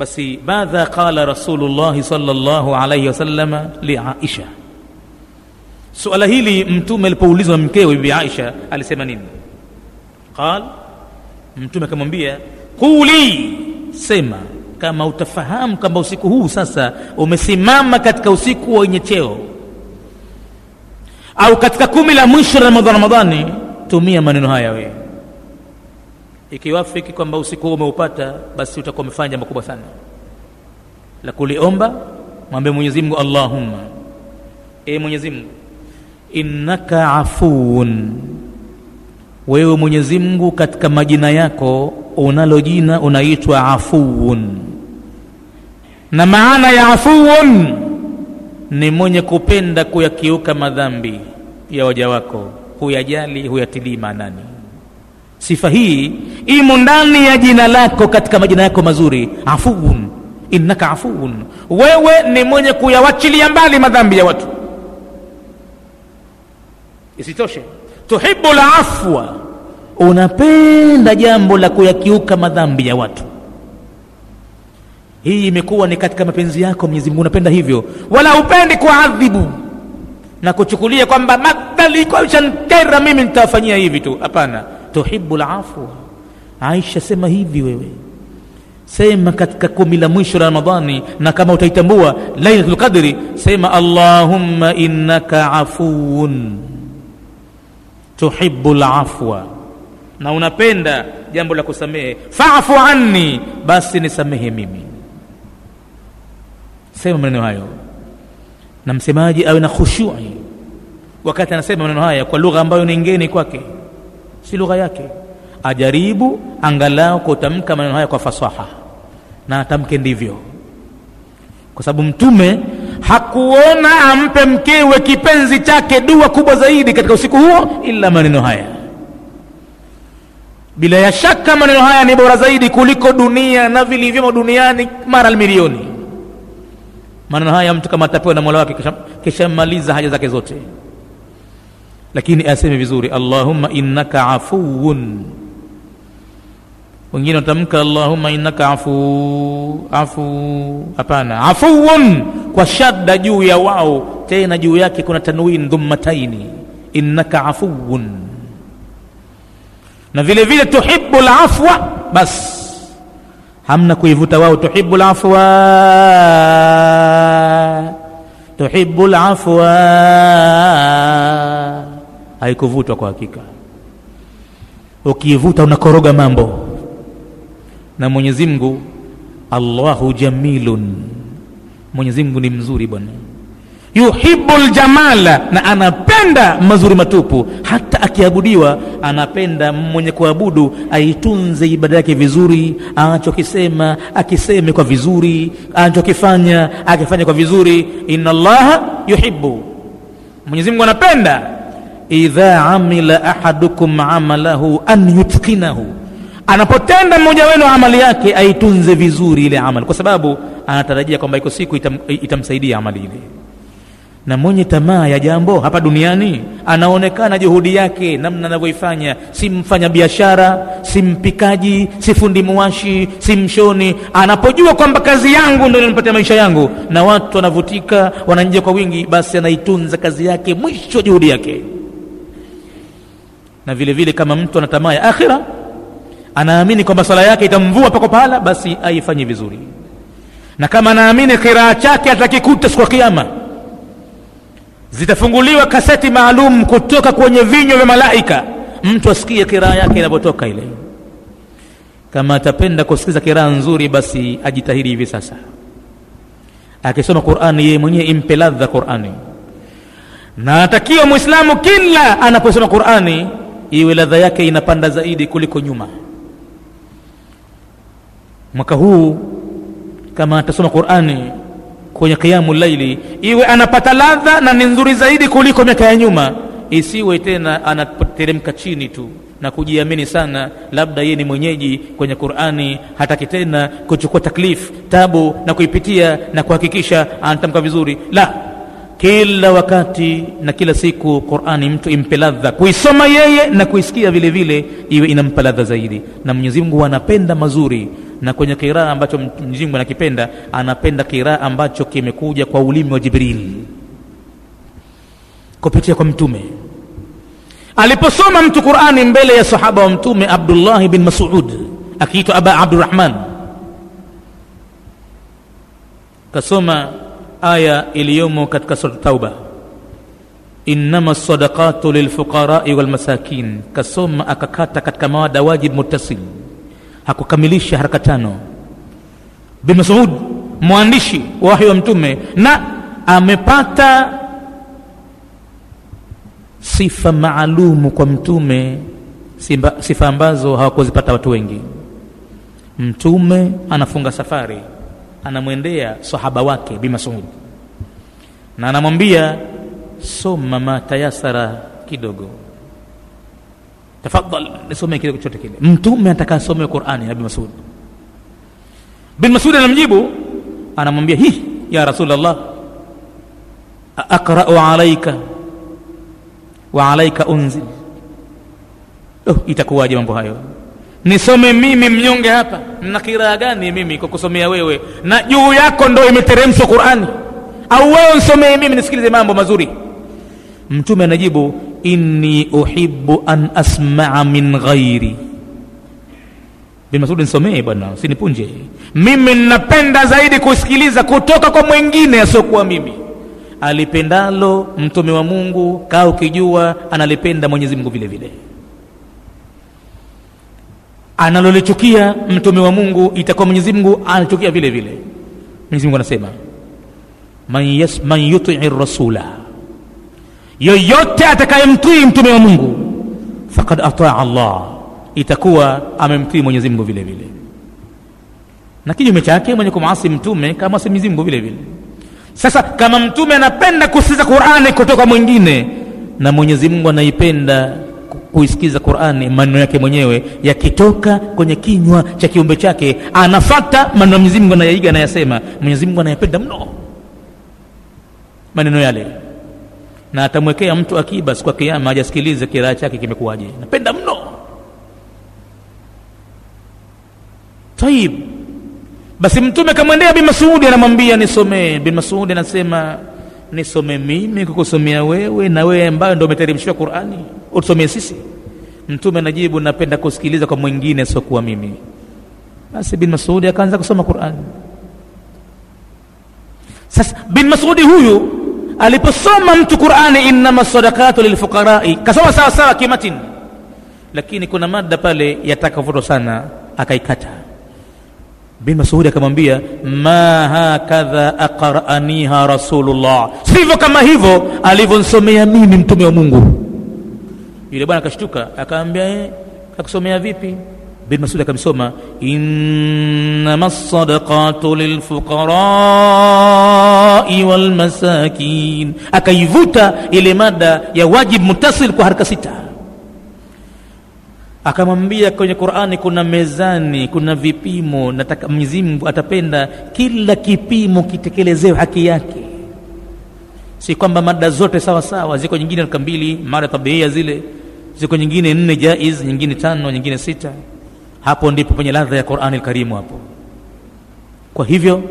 basi madha qala rasulullahi sallallahu alaihi wasalama liaisha suala hili mtume alipoulizwa mkewe bibi aisha alisema nini? Qal mtume akamwambia quli sema kama utafahamu kwamba usiku huu sasa umesimama katika usiku wenye cheo au katika kumi la mwisho la ramadhani tumia maneno haya wewe ikiwafiki kwamba usiku huo umeupata basi utakuwa umefanya jambo kubwa sana. La kuliomba mwambie mwenyezi mungu allahumma e mwenyezi mungu innaka afuun wewe mwenyezi mungu katika majina yako unalo jina unaitwa afuun na maana ya afuun ni mwenye kupenda kuyakiuka madhambi ya waja wako huyajali huyatilii maanani sifa hii imo ndani ya jina lako katika majina yako mazuri. Afuun. Innaka afuun. Wewe ni mwenye kuyawachilia mbali madhambi ya watu. Isitoshe. Tuhibu lafwa unapenda jambo la kuyakiuka madhambi ya watu. Hii imekuwa ni katika mapenzi yako mwenyezi mungu unapenda hivyo. Wala upendi kuadhibu na kuchukulia kwamba madhali shankera mimi nitawafanyia hivi tu. Hapana tuhibu lafwa aisha sema hivi wewe. Sema katika kumi la mwisho la ramadhani na kama utaitambua lailatul qadri sema allahumma innaka afuun tuhibu lafwa na unapenda jambo la kusamehe. Fafu anni basi nisamehe mimi. Sema maneno hayo. Na msemaji awe na khushui. Wakati anasema maneno haya kwa lugha ambayo ni ngeni kwake si lugha yake. Ajaribu angalau kutamka maneno haya kwa fasaha. Na atamke ndivyo. Kwa sababu mtume hakuona ampe mkewe kipenzi chake dua kubwa zaidi katika usiku huo ila maneno haya. Bila ya shaka maneno haya ni bora zaidi kuliko dunia na vilivyomo duniani mara milioni. Maneno haya mtu kama atapewa na mola wake kishamaliza haja zake zote lakini aseme vizuri allahumma innaka afuun wengine watamka allahumma innaka afu afu hapana afuun kwa shadda juu ya wao tena juu yake kuna tanwin dhummataini innaka afuun na vile vile tuhibu lafwa bas hamna kuivuta wao tuhibu lafwa tuhibu lafwa haikuvutwa kwa hakika. Ukiivuta unakoroga mambo. Na mwenyezi mungu allahu jamilun. Mwenyezi mungu ni mzuri bwana. Yuhibu ljamala na anapenda mazuri matupu. Hata akiabudiwa anapenda mwenye kuabudu aitunze ibada yake vizuri anachokisema akiseme kwa vizuri anachokifanya akifanya kwa vizuri. Inna llaha yuhibu mwenyezi mungu anapenda idha amila ahadukum amalahu an yutqinahu. Anapotenda mmoja wenu amali yake aitunze vizuri ile amali kwa sababu anatarajia kwamba iko siku itam, itamsaidia amali ile. Na mwenye tamaa ya jambo hapa duniani anaonekana juhudi yake namna anavyoifanya. Si mfanya biashara si mpikaji si fundi muwashi si mshoni. Anapojua kwamba kazi yangu ndio inanipatia maisha yangu na watu wanavutika wananjia kwa wingi basi anaitunza kazi yake mwisho juhudi yake na vile vile kama mtu ana tamaa ya akhira anaamini kwamba swala yake itamvua pako pahala basi aifanye vizuri. Na kama anaamini kiraa chake atakikuta siku ya kiama zitafunguliwa kaseti maalum kutoka kwenye vinywa vya malaika mtu asikie kiraa yake inavyotoka ile. Kama atapenda kusikiza kiraa nzuri basi ajitahidi hivi sasa. Akisoma qurani yeye mwenyewe impe ladha qurani. Na atakiwa mwislamu kila anaposoma qurani iwe ladha yake inapanda zaidi kuliko nyuma. Mwaka huu kama atasoma qurani kwenye qiamu laili iwe anapata ladha na ni nzuri zaidi kuliko miaka ya nyuma isiwe tena anateremka chini tu na kujiamini sana labda yeye ni mwenyeji kwenye qurani hataki tena kuchukua taklif tabu na kuipitia na kuhakikisha anatamka vizuri. La kila wakati na kila siku qurani mtu impe ladha. Kuisoma yeye na kuisikia vile vile iwe inampa ladha zaidi. Na mwenyezi mungu anapenda mazuri. Na kwenye kiraa ambacho mwenyezi mungu anakipenda anapenda kiraa ambacho kimekuja kwa ulimi wa jibril. Kupitia kwa mtume. Aliposoma mtu qurani mbele ya sahaba wa mtume abdullahi bin masud akiitwa aba abdurahman kasoma aya iliyomo katika sura tauba. Innama sadaqatu lilfuqarai walmasakin kasoma akakata katika mawada wajib muttasil. Hakukamilisha haraka tano. Bin masud mwandishi wa wa mtume na amepata sifa maalumu kwa mtume sifa ambazo hawakuzipata watu wengi. Mtume anafunga safari anamwendea sahaba wake bi masud. Na anamwambia soma matayasara kidogo. Tafadhal nisome kidogo chote kile. Mtume anataka asome qurani na bin masud. Bin masud anamjibu anamwambia hi ya rasulllah aqrau alaika wa alaika unzil. Oh, itakuwaje mambo hayo nisome mimi mnyonge hapa. Na kiraa gani mimi kwa kusomea wewe? Na juu yako ndo imeteremshwa qurani. Au wewe nsomee mimi nisikilize mambo mazuri? Mtume anajibu inni uhibu an asmaa min ghairi. Bin nsomee bwana sinipunje mimi ninapenda zaidi kusikiliza kutoka kwa mwingine asiokuwa mimi. Alipendalo mtume wa mungu kaa ukijua analipenda mwenyezi mungu vile vile analolichukia mtume wa mungu itakuwa mwenyezi mungu anachukia vile vile. Mwenyezi mungu anasema man, yes, man yutii rasula yoyote atakayemtii mtume wa mungu fakad ataa allah itakuwa amemtii mwenyezi mungu vile vile. Na kinyume chake mwenye kumasi mtume kama si mwenyezi mungu vile vile. Sasa kama mtume anapenda kusikiza qurani kutoka mwingine na mwenyezi mungu anaipenda kuisikiza qurani maneno yake mwenyewe yakitoka kwenye kinywa cha kiumbe chake anafata maneno ya mwenyezi mungu anayaiga anayasema. Mwenyezi mungu anayapenda mno maneno yale. Na atamwekea mtu akiba siku ya Kiyama ajasikilize kiraa chake kimekuwaje. Napenda mno. Taib. Basi mtume kamwendea bin masudi anamwambia nisomee bin masudi anasema nisome mimi kukusomea wewe na wewe ambayo ndo umeteremshiwa qurani utusomee sisi. Mtume anajibu napenda kusikiliza kwa mwingine siokuwa mimi. Basi bin masudi akaanza kusoma qurani sasa bin masudi huyu aliposoma mtu qurani innama sadaqatu lilfuqarai kasoma sawa sawa kimatin. Lakini kuna mada pale yatakavuto sana akaikata. Bin masudi akamwambia ma hakadha aqraniha rasulullah. Sivyo kama hivyo alivyonsomea mimi mtume wa mungu yule bwana akashtuka akaambia eh, akusomea vipi? Bin Masud akamsoma innama sadaqatu lilfuqarai walmasakin. Akaivuta ile mada ya wajib mutasil kwa haraka sita. Akamwambia kwenye qurani kuna mezani kuna vipimo nataka mwenyezi atapenda kila kipimo kitekelezewe haki yake. Si kwamba mada zote sawa sawa ziko nyingine raka mbili mada tabiia zile ziko nyingine nne jaiz nyingine tano nyingine sita. Hapo ndipo penye ladha ya qurani lkarimu hapo. Kwa hivyo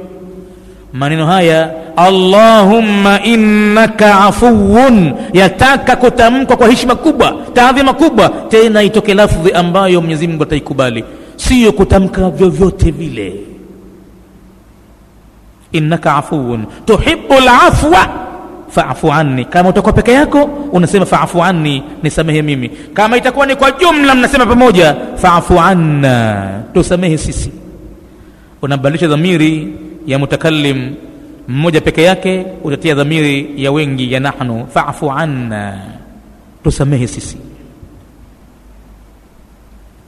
maneno haya allahumma innaka afuun yataka kutamkwa kwa heshima kubwa taadhima kubwa tena itoke lafdhi ambayo mwenyezi mungu ataikubali. Siyo kutamka vyovyote vile. Innaka afuun tuhibu lafwa faafu anni. Kama utakuwa peke yako unasema faafu anni nisamehe mimi. Kama itakuwa ni kwa jumla mnasema pamoja faafu anna tusamehe sisi. Unabadilisha dhamiri ya mutakallim. Mmoja peke yake utatia dhamiri ya wengi ya nahnu. Faafu anna tusamehe sisi.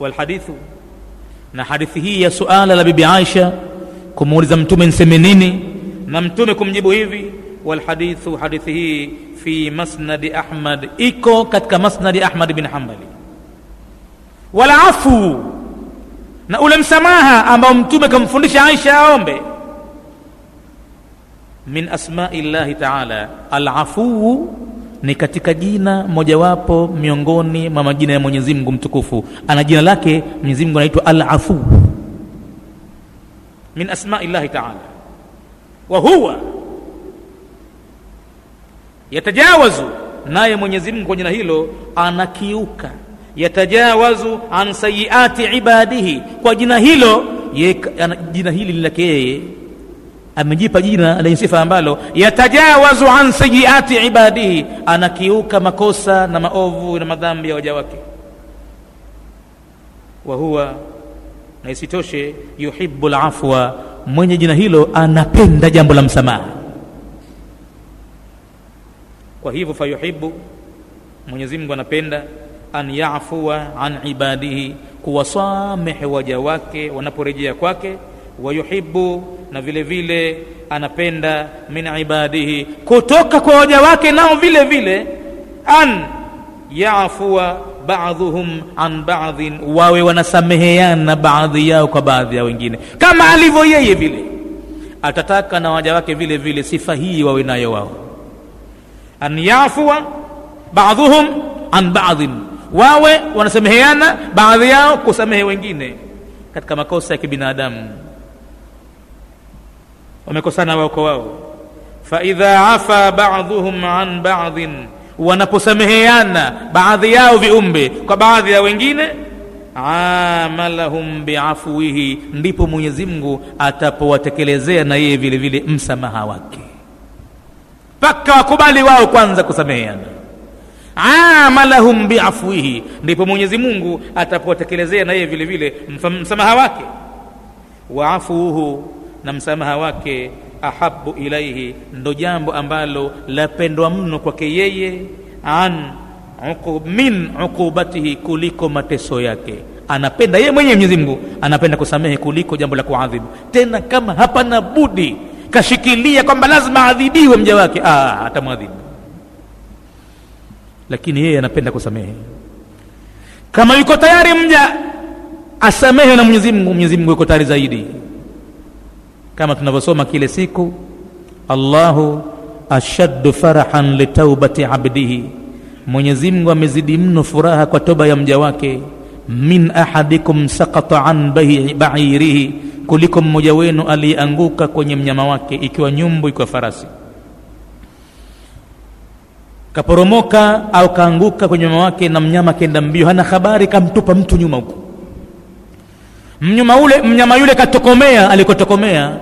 Walhadithu na hadithi hii ya suala la bibi aisha kumuuliza mtume nseme nini? Na mtume kumjibu hivi walhadithu hadithi hii fi masnadi ahmad. Iko katika masnadi ahmad bin hambali walafu na ule msamaha ambao mtume kamfundisha aisha aombe. Min asmai llahi taala alafuu ni katika jina mojawapo miongoni mwa majina ya mwenyezi mungu mtukufu. Ana jina lake mwenyezi mungu anaitwa alafuu min asmai llahi taala. Wa huwa yatajawazu naye mwenyezi mungu kwa jina hilo anakiuka. Yatajawazu an sayiati ibadihi kwa jina hilo ye, jina hili lake yeye. Amejipa jina lenye sifa ambalo yatajawazu an sayiati ibadihi anakiuka makosa na maovu na madhambi ya waja wake. Wa huwa na isitoshe yuhibu lafwa mwenye jina hilo anapenda jambo la msamaha kwa hivyo fayuhibu mwenyezi mungu anapenda an yafua an ibadihi kuwasamehe waja wake wanaporejea kwake. Wayuhibu na vile vile anapenda min ibadihi kutoka kwa waja wake nao vile vile. An yafua baadhuhum an baadhin wawe wanasameheana baadhi yao kwa baadhi ya wengine. Kama alivyo yeye vile atataka na waja wake vile vile sifa hii wawe nayo wao an yafua baadhuhum an baadhin wawe wanasameheana baadhi yao kusamehe wengine katika makosa ya kibinadamu. Wamekosana wao kwa wao. Faidha afa baadhuhum an baadhin wanaposameheana baadhi yao viumbe kwa baadhi ya wengine amalahum biafwihi. Ndipo mwenyezi mungu atapowatekelezea na yeye vile vile msamaha wake mpaka wakubali wao kwanza kusameheana. Amalahum biafwihi ndipo mwenyezi mungu atapowatekelezea na vile vile msamaha wake. Waafuuhu na msamaha wake ahabu ilaihi ndo jambo ambalo lapendwa mno kwake yeye an min uqubatihi kuliko mateso yake. Anapenda yeye mwenyewe mwenyezi mungu anapenda kusamehe kuliko jambo la kuadhibu. Tena kama hapana budi kashikilia kwamba lazima adhibiwe mja wake. Atamwadhibu lakini yeye anapenda kusamehe. Kama yuko tayari mja asamehe na mwenyezi mungu. Yuko tayari zaidi. Kama tunavyosoma kile siku allahu ashaddu farahan litaubati abdihi. Mwenyezi mungu amezidi mno furaha kwa toba ya mja wake min ahadikum sakata an bairihi kuliko mmoja wenu aliyeanguka kwenye mnyama wake ikiwa nyumbu ikiwa farasi. Kaporomoka au kaanguka kwenye mnyama wake na mnyama kenda mbio hana habari kamtupa mtu nyuma huko. Mnyama ule mnyama yule katokomea alikotokomea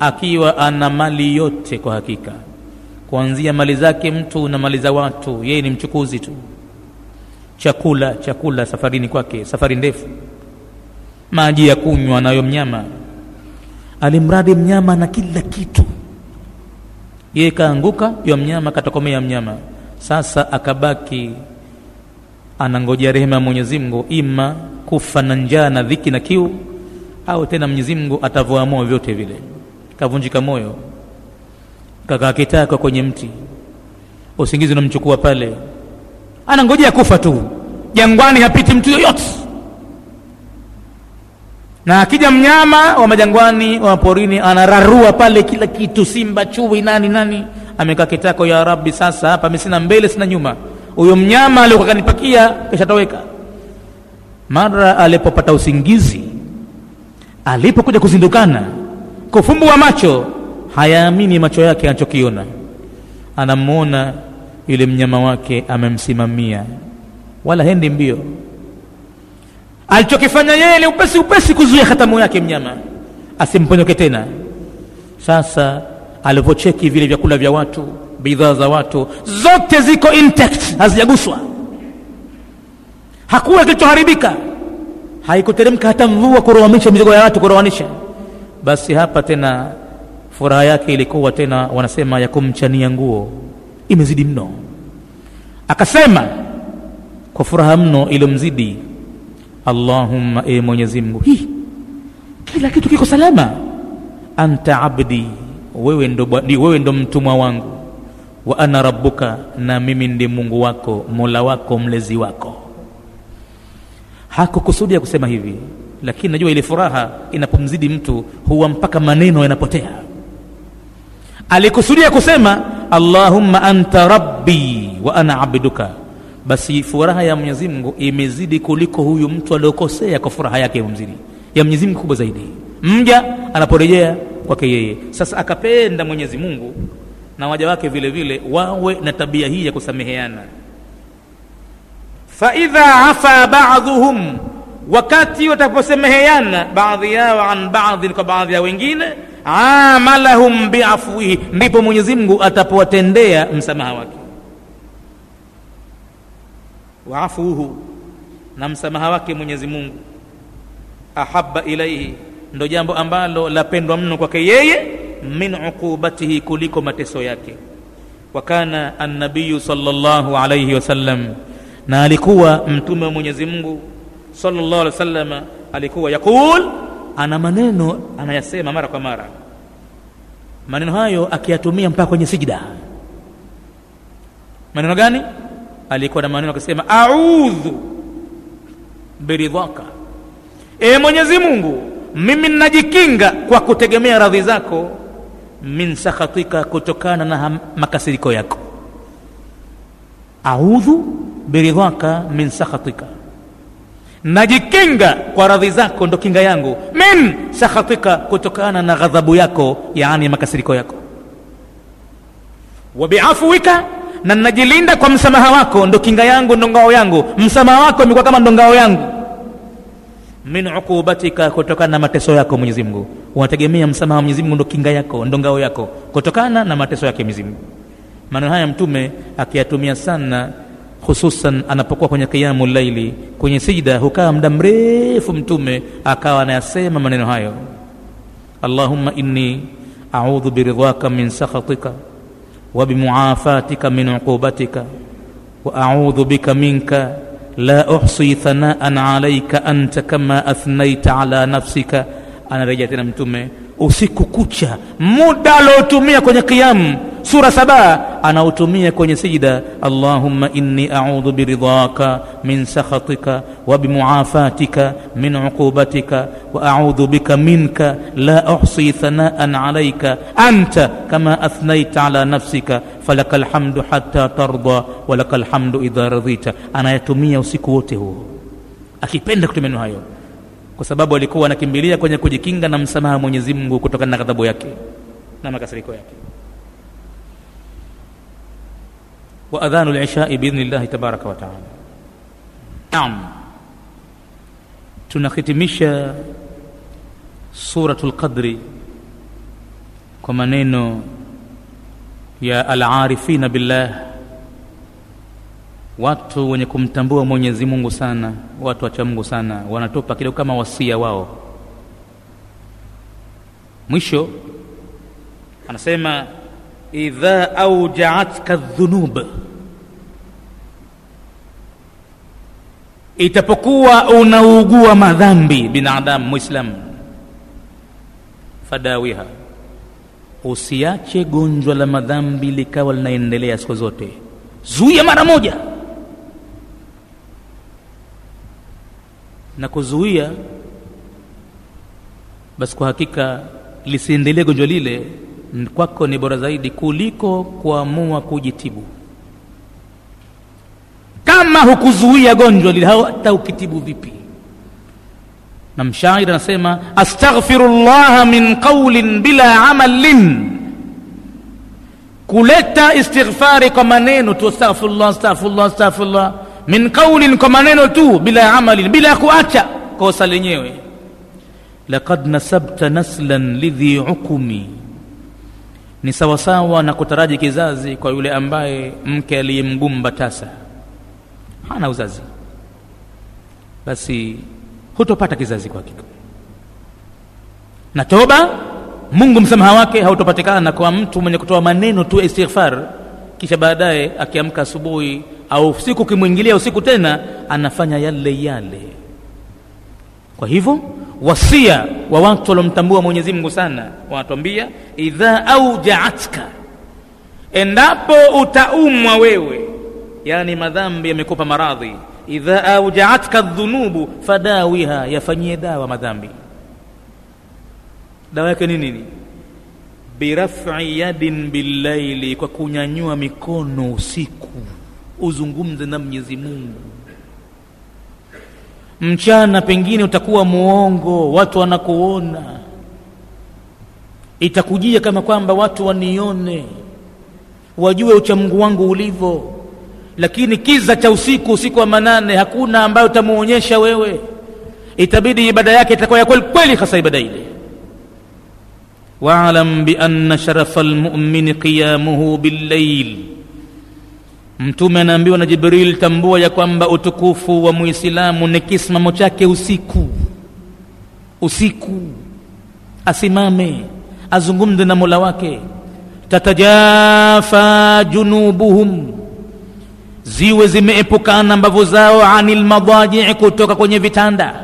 akiwa ana mali yote kwa hakika. Kuanzia mali zake mtu na mali za watu yeye ni mchukuzi tu chakula chakula safarini kwake safari ndefu. Maji ya kunywa nayo mnyama. Alimradi mnyama na kila kitu. Yeye kaanguka yo mnyama katokomea mnyama. Sasa akabaki anangojea rehema ya mwenyezi mungu. Ima kufa na njaa na dhiki na kiu au tena mwenyezi mungu vyote vile. Kavunjika moyo. Kakaa kitako kwenye mti. Usingizi unamchukua pale anangojea kufa tu. Jangwani hapiti mtu yoyote. Na akija mnyama wa majangwani wa porini anararua pale kila kitu simba chui nani nani. Amekaa kitako ya rabbi sasa hapa mi sina mbele sina nyuma. Huyo mnyama aliokuwa kanipakia kishatoweka mara alipopata usingizi alipokuja kuzindukana kufumbua macho hayaamini macho yake anachokiona. Anamwona yule mnyama wake amemsimamia. Wala hendi mbio. Alichokifanya yeye ni upesi upesi kuzuia hatamu yake mnyama. Asimponyoke tena. Sasa alivyocheki vile vyakula vya watu bidhaa za watu zote ziko intact hazijaguswa. Hakuna kilichoharibika. Haikuteremka hata mvua kurowanisha mizigo ya watu kurowanisha basi hapa tena furaha yake ilikuwa tena wanasema ya kumchania nguo. Imezidi mno akasema kwa furaha mno iliyomzidi allahumma e mwenyezi hii kila kitu kiko salama. Anta abdi wewe ndo, wewe ndo mtumwa wangu. Wa ana rabbuka na mimi ndi mungu wako mola wako mlezi wako. Hakukusudia kusema hivi lakini najua ile furaha inapomzidi mtu huwa mpaka maneno yanapotea. Alikusudia kusema allahumma anta rabbi wa ana abduka. Basi furaha ya mwenyezi mungu imezidi kuliko huyu mtu aliokosea kwa furaha yake mzidi ya mwenyezi mungu kubwa zaidi. Mja anaporejea kwake yeye. Sasa akapenda mwenyezi mungu na waja wake vile vile wawe na tabia hii ya kusameheana. Faidha afa ba'dhuhum wakati watakaposameheana baadhi yao an baadhin kwa baadhi ya wengine amalahum biafwihi ndipo mwenyezi mungu atapowatendea msamaha wake. Waafuhu. Na msamaha wake mwenyezi mungu. Ahaba ilaihi ndo jambo ambalo lapendwa mno kwake yeye min uqubatihi kuliko mateso yake. Wa kana annabiyu sallallahu alayhi wasallam na alikuwa mtume wa mwenyezi mungu sallallahu alayhi wasallam, alikuwa yaqul ana maneno anayasema mara kwa mara. Maneno hayo akiyatumia mpaka kwenye sijida. maneno gani? Alikuwa na maneno akisema audhu biridhaka. E mwenyezi mungu mimi ninajikinga kwa kutegemea radhi zako min sakhatika kutokana na makasiriko yako. Audhu biridhaka min sakhatika najikinga kwa radhi zako ndo kinga yangu. Min sakhatika kutokana na ghadhabu yako yaani makasiriko yako. Wa biafuwika na najilinda kwa msamaha wako ndo kinga yangu ndo ngao yangu. Msamaha wako imekuwa kama ndo ngao yangu. Min ukubatika, kutokana na mateso yako mwenyezi mungu. Unategemea msamaha wa mwenyezi mungu ndo kinga yako ndo ngao yako kutokana na mateso yake mwenyezi mungu. Maneno haya mtume akiyatumia sana hususan anapokuwa kwenye qiyamu laili kwenye sijida hukaa muda mrefu mtume akawa anayasema maneno hayo. Allahumma inni audhu biridhaka min sakhatika wa bimuafatika min uqubatika wa audhu bika minka la uhsi thanaan alaika anta kama athnaita ala nafsika. Anarejea tena mtume usiku kucha muda aliotumia kwenye qiyamu sura saba anautumia kwenye sijida allahumma inni audhu biridhaka min sakhatika wa bimuafatika min uqubatika wa audhu bika minka la uhsi thanaan alaika anta kama athnaita ala nafsika falaka lhamdu hata tarda walaka lhamdu idha radhita. Anayatumia usiku wote huo akipenda kutumia hayo kwa sababu alikuwa anakimbilia kwenye kujikinga na msamaha mwenyezi mungu kutokana na ghadhabu yake na makasiriko yake wa adhanu lishai biidhni llahi tabaraka wa taala. Naam, tunahitimisha Suratul Qadri kwa maneno ya alarifina billah, watu wenye kumtambua Mwenyezi Mungu sana, watu wachamungu sana, wanatupa kidogo kama wasia wao. Mwisho anasema idha aujaatka dhunub itapokuwa unaugua madhambi binadamu mwislamu fadawiha. Usiache gonjwa la madhambi likawa linaendelea siku zote. Zuia mara moja. Na kuzuia basi kwa hakika lisiendelee gonjwa lile kwako ni bora zaidi kuliko kuamua kujitibu. Kama hukuzuia gonjwa lile hata ukitibu vipi? Na mshairi anasema astaghfiru llaha min qaulin bila amalin. Kuleta istighfari kwa maneno tu astaghfirullah astaghfirullah astaghfirullah. Min qaulin kwa maneno tu bila amalin bila kuacha kosa lenyewe. Laqad nasabta naslan lidhi ukumi ni sawasawa na kutaraji kizazi kwa yule ambaye mke aliyemgumba tasa hana uzazi. Basi hutopata kizazi kwa na toba mungu msamaha wake hautopatikana kwa mtu mwenye kutoa maneno tu istighfar. Kisha baadaye akiamka asubuhi au usiku ukimwingilia usiku tena anafanya yale yale. Kwa hivyo wasia wa watu waliomtambua mwenyezi mungu sana wanatuambia idha aujaatka endapo utaumwa wewe yani madhambi yamekupa maradhi idha aujaatka dhunubu fadawiha yafanyie dawa madhambi. Dawa yake ni nini? Birafi yadin billaili kwa kunyanyua mikono usiku uzungumze na mwenyezi mungu mchana pengine utakuwa muongo watu wanakuona. Itakujia kama kwamba watu wanione wajue uchamungu wangu ulivyo. Lakini kiza cha usiku usiku wa manane hakuna ambayo utamuonyesha wewe. Itabidi ibada yake itakuwa ya kweli kweli hasa ibada ile. Waalam bianna sharafa lmumini qiyamuhu billail mtume anaambiwa na jibril tambua ya kwamba utukufu wa muislamu ni kisimamo chake usiku. Usiku. Asimame. Azungumze na mola wake. Tatajafa junubuhum. Ziwe zimeepukana mbavu zao ani lmadajii kutoka kwenye vitanda.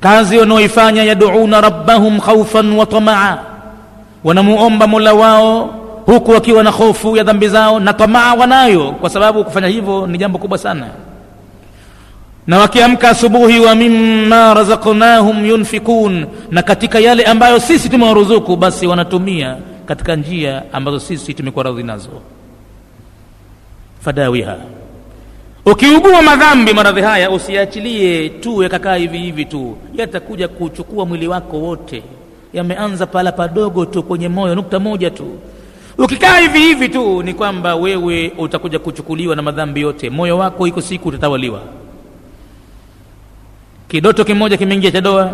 Kazi wanaoifanya yaduuna rabbahum khaufan wa tamaa. Wanamuomba mola wao huku wakiwa na hofu ya dhambi zao na tamaa wanayo. Kwa sababu kufanya hivyo ni jambo kubwa sana. Na wakiamka asubuhi wa mimma razaqnahum yunfikun na katika yale ambayo sisi tumewaruzuku basi wanatumia katika njia ambazo sisi tumekuwa radhi nazo. Fadawiha. Ukiugua madhambi maradhi haya usiachilie tu yakakaa hivi hivi tu. Yatakuja kuchukua mwili wako wote. Yameanza pala padogo tu kwenye moyo nukta moja tu ukikaa hivi hivi tu ni kwamba wewe utakuja kuchukuliwa na madhambi yote. Moyo wako iko siku utatawaliwa. Kidoto kimoja kimeingia cha doa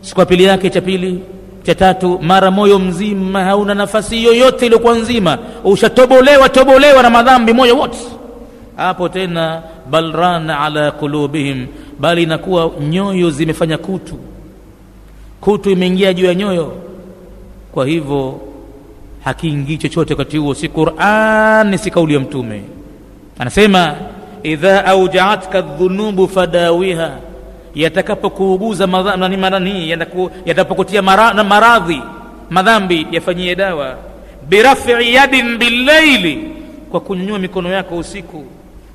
siku ya pili yake cha pili cha tatu mara moyo mzima hauna nafasi yoyote iliyokuwa nzima. Ushatobolewa tobolewa na madhambi moyo wote. Hapo tena balran ala qulubihim bali inakuwa nyoyo zimefanya kutu. Kutu imeingia juu ya nyoyo. Kwa hivyo hakiingii chochote wakati huo si Qur'an si kauli ya mtume. Anasema idha aujaatka dhunubu fadawiha yatakapokuuguza yatapokutia maradhi madhambi yafanyie dawa. Birafi yadin billaili kwa kunyanyua mikono yako usiku.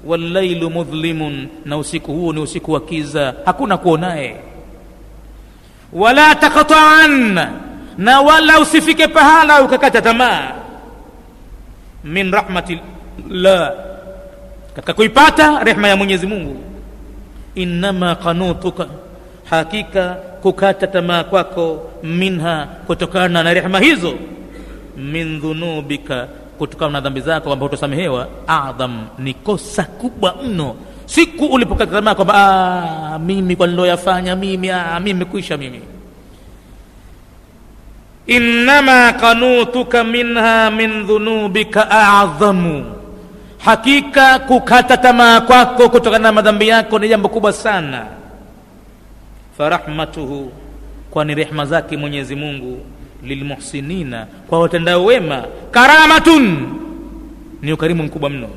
Wallailu mudhlimun na usiku huo ni usiku wa kiza. Hakuna kuonaye. Wala taktaan na wala usifike pahala ukakata tamaa. Min rahmatillah katika kuipata rehma ya mwenyezi mungu. Innama kanutuka hakika kukata tamaa kwako minha kutokana na rehma hizo. Min dhunubika kutokana na dhambi zako kwamba hutosamehewa adham ni kosa kubwa mno. Siku ulipokata tamaa kwamba mimi kwa niloyafanya mimi aa, mimi kuisha mimi innama kanutuka minha min dhunubika adhamu hakika kukata tamaa kwako kutokana na madhambi yako ni jambo kubwa sana. Farahmatuhu kwani rehma zake mwenyezi mungu lilmuhsinina kwa watendao wema karamatun ni ukarimu mkubwa mno.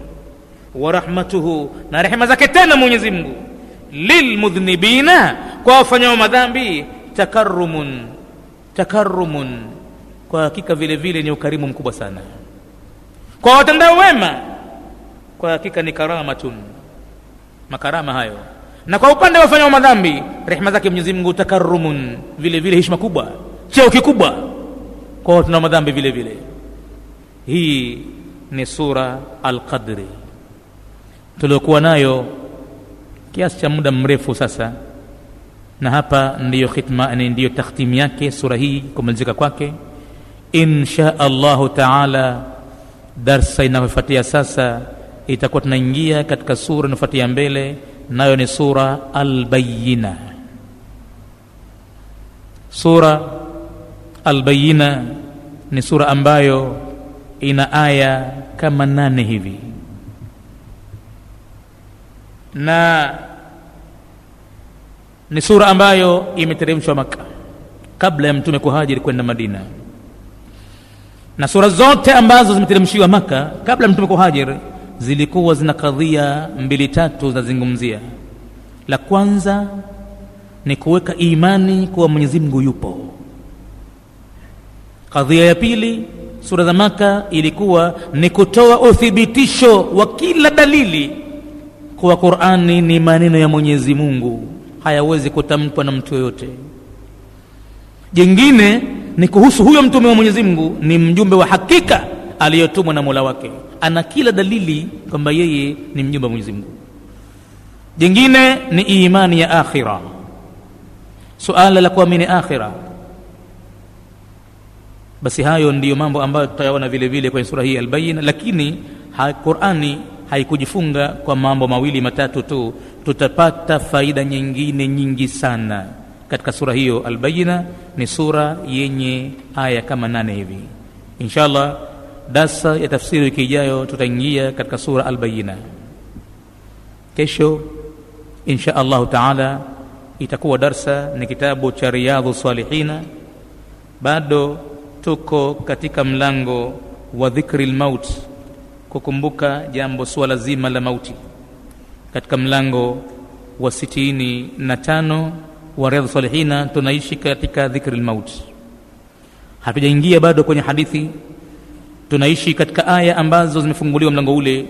Wa rahmatuhu na rehema zake tena mwenyezi mungu lilmudhnibina kwa wafanyao madhambi takarumun takarumun kwa hakika vile vile ni ukarimu mkubwa sana. Kwa watendao wema kwa hakika ni karamatun makarama hayo. Na kwa upande wa wafanyao madhambi rehema zake mwenyezi mungu takarumun vile vile heshima kubwa cheo kikubwa kwa watendao madhambi vile vile. Hii ni sura alqadri. Tuliokuwa nayo kiasi cha muda mrefu sasa na hapa ndiyo khitma ndiyo takhtimu yake sura hii kumalizika kwake. Insha allahu taala darsa inayofuatia sasa itakuwa tunaingia katika sura inayofuatia mbele nayo ni sura albayina sura albayina ni sura ambayo ina aya kama nane hivi. Na ni sura ambayo imeteremshwa maka kabla ya mtume kuhajiri kwenda madina. Na sura zote ambazo zimeteremshiwa maka kabla ya mtume kuhajiri zilikuwa zina kadhia mbili tatu zinazungumzia la kwanza ni kuweka imani kuwa mwenyezi mungu yupo. Kadhia ya pili sura za maka ilikuwa ni kutoa uthibitisho wa kila dalili kuwa qurani ni maneno ya mwenyezi mungu hayawezi kutamkwa na mtu yoyote. Jingine ni kuhusu huyo mtume wa mwenyezi mungu ni mjumbe wa hakika aliyotumwa na mola wake. Ana kila dalili kwamba yeye ni mjumbe wa mwenyezi mungu. Jingine ni imani ya akhira. Suala la kuamini akhira. Basi hayo ndiyo mambo ambayo tutayaona vile vile kwenye sura hii albayina lakini qurani haikujifunga kwa mambo mawili matatu tu tutapata faida nyingine nyingi sana. Katika sura hiyo albayina ni sura yenye aya kama nane hivi. Insha allah darsa ya tafsiri wiki ijayo tutaingia katika sura albayina kesho insha allahu taala itakuwa darsa ni kitabu cha riyadhu salihina bado tuko katika mlango wa dhikri lmaut kukumbuka jambo suala zima la mauti katika mlango wa sitini na tano wa riadhu salihina tunaishi katika dhikri lmaut hatujaingia bado kwenye hadithi tunaishi katika aya ambazo zimefunguliwa mlango ule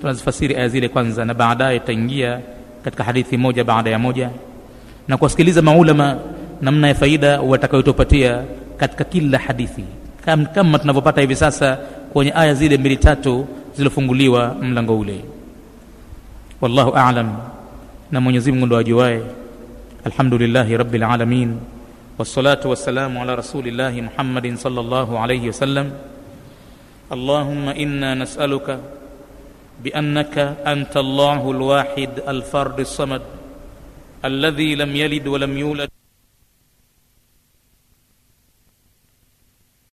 tunazifasiri aya zile kwanza na baadaye tutaingia katika hadithi moja baada ya moja na kuwasikiliza maulama namna ya faida watakayotupatia katika kila hadithi. Kama, kama tunavyopata hivi sasa kwenye aya zile mbili tatu zilizofunguliwa mlango ule والله أعلم. نمون يزيم قدوا جواي الحمد لله رب العالمين والصلاة والسلام على رسول الله محمد صلى الله عليه وسلم اللهم إنا نسألك بأنك أنت الله الواحد الفرد الصمد الذي لم يلد ولم يولد